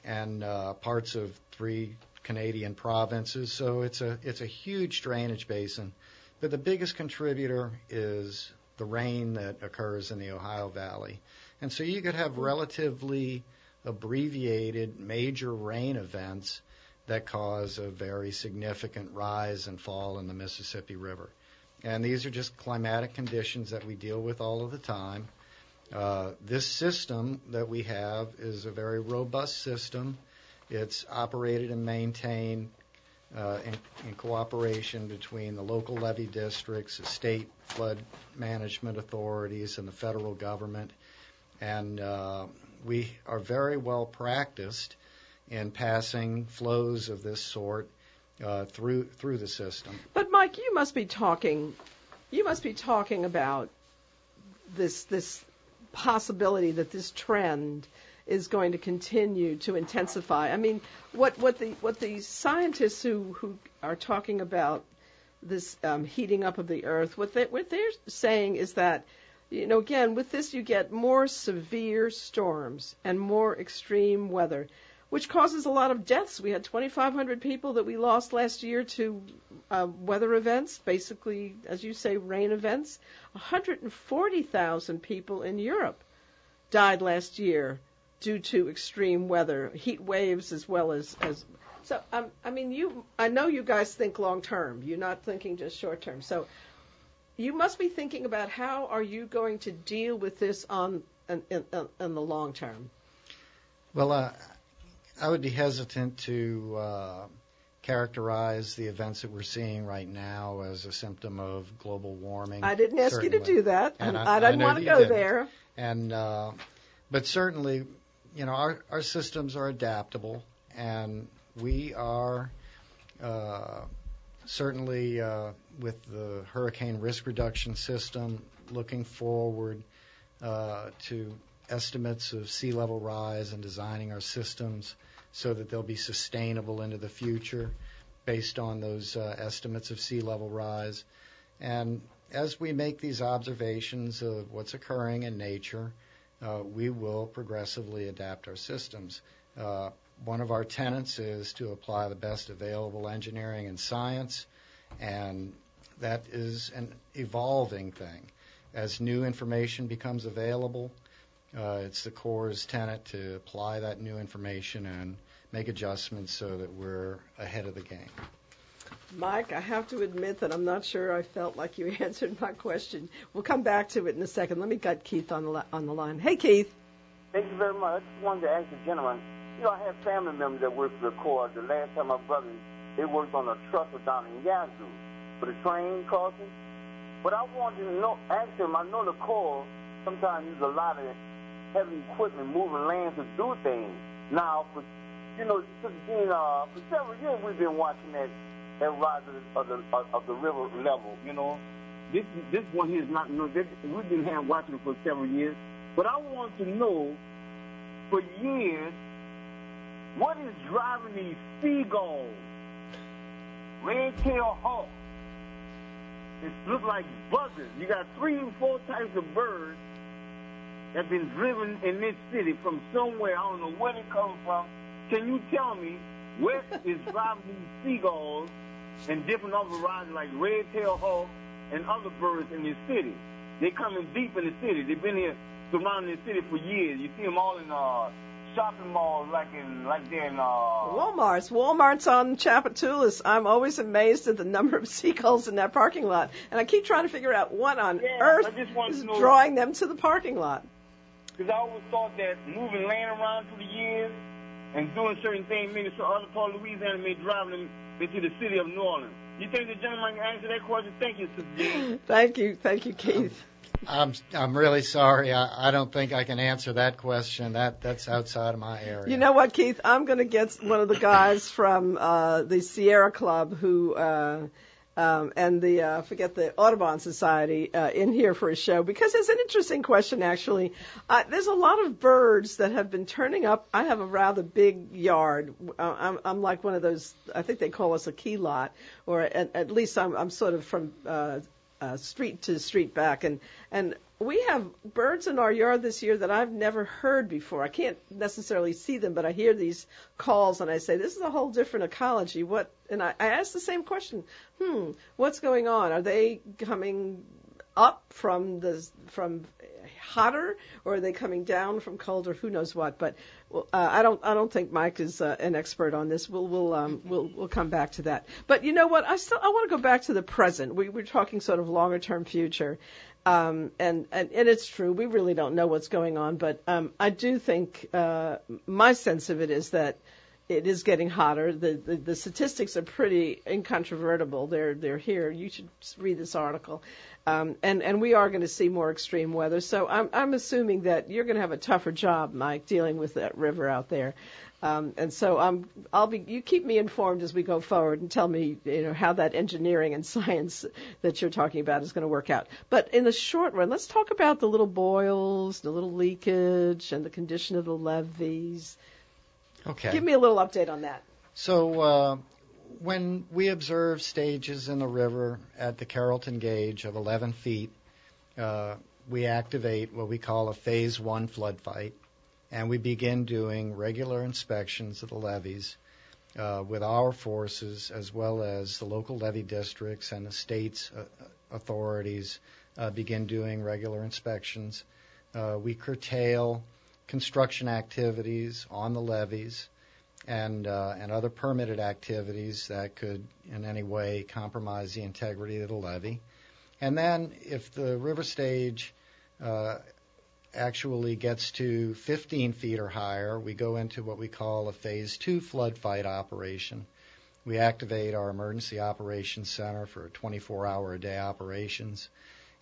Speaker 5: and uh, parts of three Canadian provinces. So it's a it's a huge drainage basin, but the biggest contributor is the rain that occurs in the Ohio Valley, and so you could have relatively abbreviated major rain events that cause a very significant rise and fall in the Mississippi River. And these are just climatic conditions that we deal with all of the time. Uh, this system that we have is a very robust system. It's operated and maintained uh, in, in cooperation between the local levee districts, the state flood management authorities, and the federal government. And uh, we are very well practiced in passing flows of this sort uh, through through the system.
Speaker 1: But Mike, you must be talking, you must be talking about this this possibility that this trend is going to continue to intensify. I mean, what what the what the scientists who who are talking about this um, heating up of the earth, what they what they're saying is that you know again with this you get more severe storms and more extreme weather which causes a lot of deaths. We had 2,500 people that we lost last year to uh, weather events, basically, as you say, rain events. 140,000 people in Europe died last year due to extreme weather, heat waves, as well as as. So, um, I mean, you. I know you guys think long term. You're not thinking just short term. So, you must be thinking about how are you going to deal with this on in, in, the long term.
Speaker 5: Well, uh, I would be hesitant to uh, characterize the events that we're seeing right now as a symptom of global warming.
Speaker 1: I didn't ask you to do that.
Speaker 5: And
Speaker 1: I,
Speaker 5: I-
Speaker 1: I didn't
Speaker 5: I
Speaker 1: want to go
Speaker 5: didn't.
Speaker 1: there.
Speaker 5: And uh, but certainly, you know, our our systems are adaptable, and we are uh, certainly uh, with the hurricane risk reduction system looking forward uh, to estimates of sea level rise and designing our systems so that they'll be sustainable into the future based on those uh, estimates of sea level rise. And as we make these observations of what's occurring in nature, uh, we will progressively adapt our systems. Uh, one of our tenets is to apply the best available engineering and science, and that is an evolving thing. As new information becomes available, uh, it's the Corps' tenet to apply that new information and make adjustments so that we're ahead of the game.
Speaker 1: Mike, I have to admit that I'm not sure I felt like you answered my question. We'll come back to it in a second. Let me get Keith on the on the line. Hey, Keith.
Speaker 6: Thank you very much. I wanted to ask the gentleman. You know, I have family members that work for the Corps. The last time my brother, they worked on a trestle down in Yazoo for the train crossing. But I wanted to know, ask him. I know the Corps sometimes use a lot of heavy equipment moving land to do things. Now, for you know, Gene, uh, for several years we've been watching that that rise of the of the river level. You know, this this one here is not. You know, this, we've been here watching it for several years. But I want to know, for years, what is driving these seagulls, red-tailed hawks? It looks like buzzards. You got three and four types of birds that have been driven in this city from somewhere. I don't know where they come from. Can you tell me what is driving these seagulls and different other varieties like red-tailed hawk and other birds in this city. They coming deep in the city. They've been here surrounding the city for years. You see them all in uh, shopping malls, like in like they're in uh,
Speaker 1: Walmart's. Walmart's on Tchoupitoulas. I'm always amazed at the number of seagulls in that parking lot, and I keep trying to figure out what on
Speaker 6: Yeah,
Speaker 1: earth
Speaker 6: I just want to
Speaker 1: is drawing them to the parking lot.
Speaker 6: Because I always thought that moving land around through the years and doing certain things, maybe some other part of Louisiana may drive them into the city of New Orleans. You think the gentleman can answer that question? Thank you, Sister
Speaker 1: Thank you, thank you, Keith.
Speaker 5: I'm I'm really sorry. I, I don't think I can answer that question. That that's outside of my area.
Speaker 1: You know what, Keith? I'm going to get one of the guys from uh, the Sierra Club who. Uh, um, and the uh, forget the Audubon Society uh, in here for a show because it's an interesting question. Actually, uh, there's a lot of birds that have been turning up. I have a rather big yard. Uh, I'm, I'm like one of those. I think they call us a key lot, or at, at least I'm, I'm sort of from uh, uh, street to street back, and and we have birds in our yard this year that I've never heard before. I can't necessarily see them, but I hear these calls and I say, "This is a whole different ecology." What? And I, I ask the same question. Hmm, what's going on? Are they coming up from the from hotter, or are they coming down from colder? Who knows what? But uh, I don't I don't think Mike is uh, an expert on this. We'll we'll um, we'll we'll come back to that. But you know what? I still I want to go back to the present. We we're talking sort of longer term future. Um, and, and, and it's true, we really don't know what's going on, but um, I do think uh, my sense of it is that it is getting hotter. The, the, the statistics are pretty incontrovertible. They're, they're here. You should read this article. Um, and, and we are going to see more extreme weather. So I'm, I'm assuming that you're going to have a tougher job, Mike, dealing with that river out there. Um, and so I'm, I'll be, you keep me informed as we go forward and tell me, you know, how that engineering and science that you're talking about is going to work out. But in the short run, let's talk about the little boils, the little leakage, and the condition of the levees.
Speaker 5: Okay.
Speaker 1: Give me a little update on that.
Speaker 5: So uh, when we observe stages in the river at the Carrollton gauge of 11 feet, uh, we activate what we call a phase one flood fight, and we begin doing regular inspections of the levees uh, with our forces as well as the local levee districts and the state's uh, authorities uh, begin doing regular inspections. Uh, we curtail construction activities on the levees and uh, and other permitted activities that could in any way compromise the integrity of the levee. And then if the river stage uh, actually gets to 15 feet or higher, we go into what we call a phase two flood fight operation. We activate our emergency operations center for 24 hour a day operations,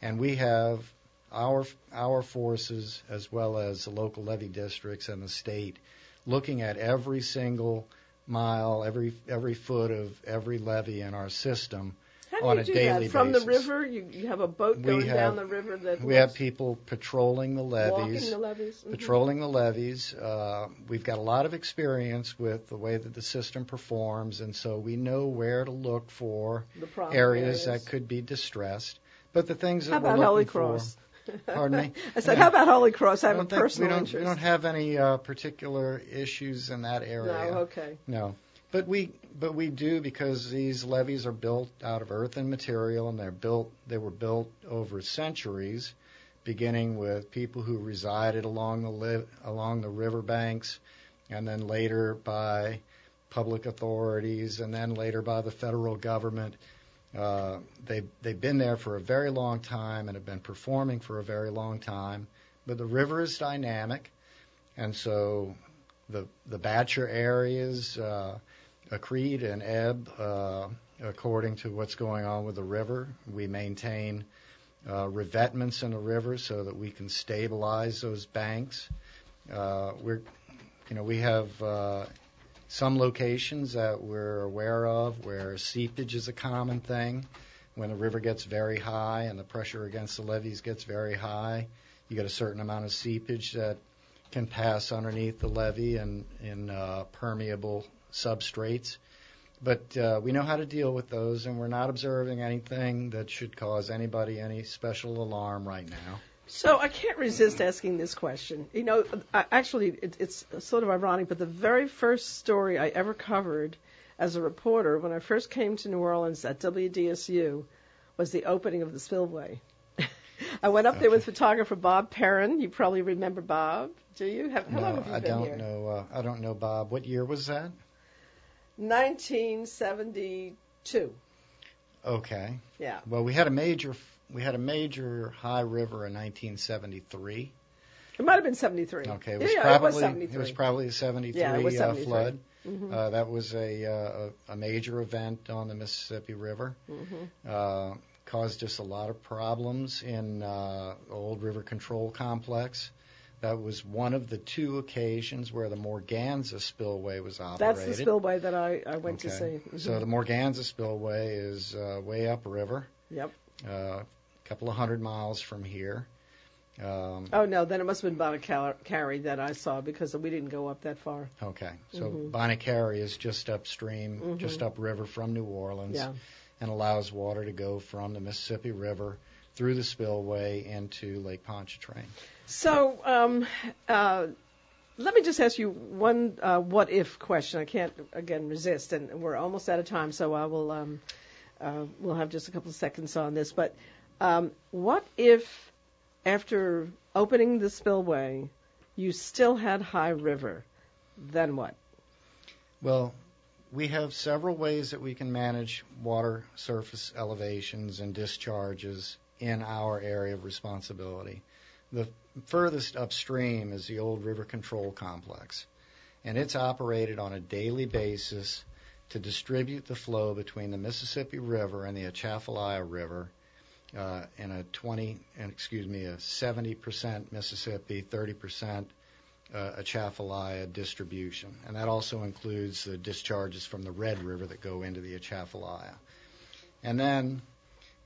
Speaker 5: and we have our our forces as well as the local levee districts and the state looking at every single mile, every every foot of every levee in our system
Speaker 1: How do
Speaker 5: on
Speaker 1: you
Speaker 5: a
Speaker 1: do
Speaker 5: daily
Speaker 1: that? From
Speaker 5: basis.
Speaker 1: the river, you, you have a boat going
Speaker 5: have-
Speaker 1: down the river that
Speaker 5: We have people patrolling the levees.
Speaker 1: the levees. Mhm.
Speaker 5: patrolling the levees. Uh, we've got a lot of experience with the way that the system performs, and so we know where to look for
Speaker 1: problem
Speaker 5: areas that could be distressed. But the things that
Speaker 1: How
Speaker 5: we're
Speaker 1: about
Speaker 5: looking
Speaker 1: Holy
Speaker 5: for-
Speaker 1: Cross?
Speaker 5: Pardon me?
Speaker 1: I said,
Speaker 5: Yeah.
Speaker 1: how about Holy Cross? I have a
Speaker 5: don't think-
Speaker 1: personal
Speaker 5: we don't,
Speaker 1: interest.
Speaker 5: We don't have any uh, particular issues in that area.
Speaker 1: no, okay.
Speaker 5: No. But we but we do because these levees are built out of earthen material and they're built they were built over centuries, beginning with people who resided along the li- along the riverbanks, and then later by public authorities, and then later by the federal government. Uh, they they've been there for a very long time and have been performing for a very long time. But the river is dynamic, and so the the batture areas uh, accrete and ebb uh, according to what's going on with the river. We maintain uh, revetments in the river so that we can stabilize those banks. Uh, we're you know we have uh, some locations that we're aware of where seepage is a common thing. When the river gets very high and the pressure against the levees gets very high, you get a certain amount of seepage that can pass underneath the levee and in uh, permeable substrates. But uh, we know how to deal with those, and we're not observing anything that should cause anybody any special alarm right now.
Speaker 1: So I can't resist asking this question. You know, I, actually, it, it's sort of ironic, but the very first story I ever covered as a reporter when I first came to New Orleans at WDSU was the opening of the spillway. I went up there with photographer Bob Perrin. You probably remember Bob, do you? Have, how
Speaker 5: no,
Speaker 1: long have you
Speaker 5: I
Speaker 1: been
Speaker 5: don't
Speaker 1: here?
Speaker 5: know. Uh, I don't know, Bob. What year was that?
Speaker 1: 1972.
Speaker 5: Okay.
Speaker 1: Yeah.
Speaker 5: Well, we had a major we had a major high river in 1973.
Speaker 1: It might have been 73.
Speaker 5: Okay, it was
Speaker 1: yeah,
Speaker 5: probably
Speaker 1: it was 73.
Speaker 5: it was probably a 73,
Speaker 1: Yeah, was
Speaker 5: uh,
Speaker 1: 73.
Speaker 5: flood.
Speaker 1: Mhm.
Speaker 5: Uh, that was a, uh, a major event on the Mississippi River.
Speaker 1: Mhm.
Speaker 5: Uh, caused us a lot of problems in uh, the old river control complex. That was one of the two occasions where the Morganza spillway was operated.
Speaker 1: That's the spillway that I, I went to
Speaker 5: Okay.
Speaker 1: see.
Speaker 5: So
Speaker 1: Mhm.
Speaker 5: the Morganza spillway is uh, way upriver,
Speaker 1: Yep.
Speaker 5: Uh, a couple of hundred miles from here. Um,
Speaker 1: Oh no, then it must have been Bonnet-Carré that I saw because we didn't go up that far.
Speaker 5: okay, so
Speaker 1: Mhm.
Speaker 5: Bonnet-Carré is just upstream,
Speaker 1: Mhm.
Speaker 5: just upriver from New Orleans,
Speaker 1: Yeah.
Speaker 5: and allows water to go from the Mississippi River through the spillway into Lake Pontchartrain.
Speaker 1: So um, uh, let me just ask you one uh, what if question. I can't again resist, and we're almost out of time, so I will um, uh, we'll have just a couple of seconds on this. But um, what if after opening the spillway, you still had high river? Then what?
Speaker 5: Well, we have several ways that we can manage water surface elevations and discharges in our area of responsibility. The furthest upstream is the old river control complex, and it's operated on a daily basis to distribute the flow between the Mississippi River and the Atchafalaya River uh, in a 20, excuse me, a 70% Mississippi, 30% uh, Atchafalaya distribution, and that also includes the discharges from the Red River that go into the Atchafalaya. And then,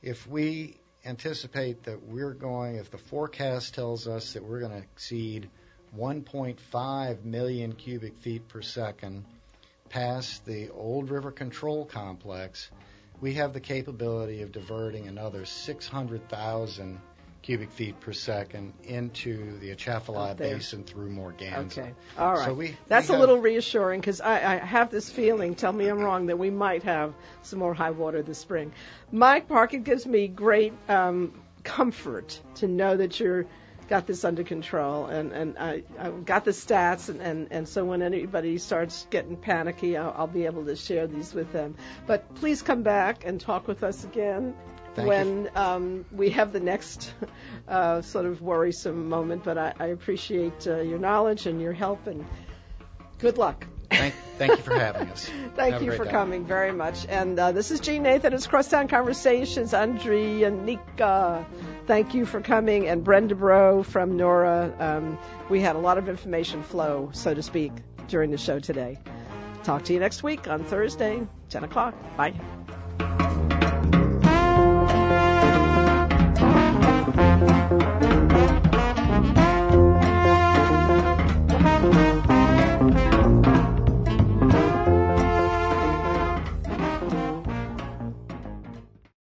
Speaker 5: if we anticipate that we're going, if the forecast tells us that we're going to exceed 1.5 million cubic feet per second past the Old River Control Complex, we have the capability of diverting another 600,000 cubic feet per second into the Atchafalaya Basin through Morganza.
Speaker 1: Okay, all right.
Speaker 5: So we,
Speaker 1: That's
Speaker 5: we
Speaker 1: a little reassuring because I, I have this feeling, tell me I'm wrong, that we might have some more high water this spring. Mike Park, it gives me great um, comfort to know that you're got this under control and, and I, I got the stats and, and, and so when anybody starts getting panicky I'll, I'll be able to share these with them. But please come back and talk with us again
Speaker 5: Thank
Speaker 1: when um, we have the next uh, sort of worrisome moment. But I, I appreciate uh, your knowledge and your help, and good luck.
Speaker 5: Thank, thank you for having us.
Speaker 1: Thank
Speaker 5: Have
Speaker 1: you for
Speaker 5: day.
Speaker 1: coming very much. And uh, this is Jeanne Nathan. It's Crosstown Conversations. Andreanecia, thank you for coming. And Brenda Breaux from NORA. Um, we had a lot of information flow, so to speak, during the show today. Talk to you next week on Thursday, 10 o'clock. Bye.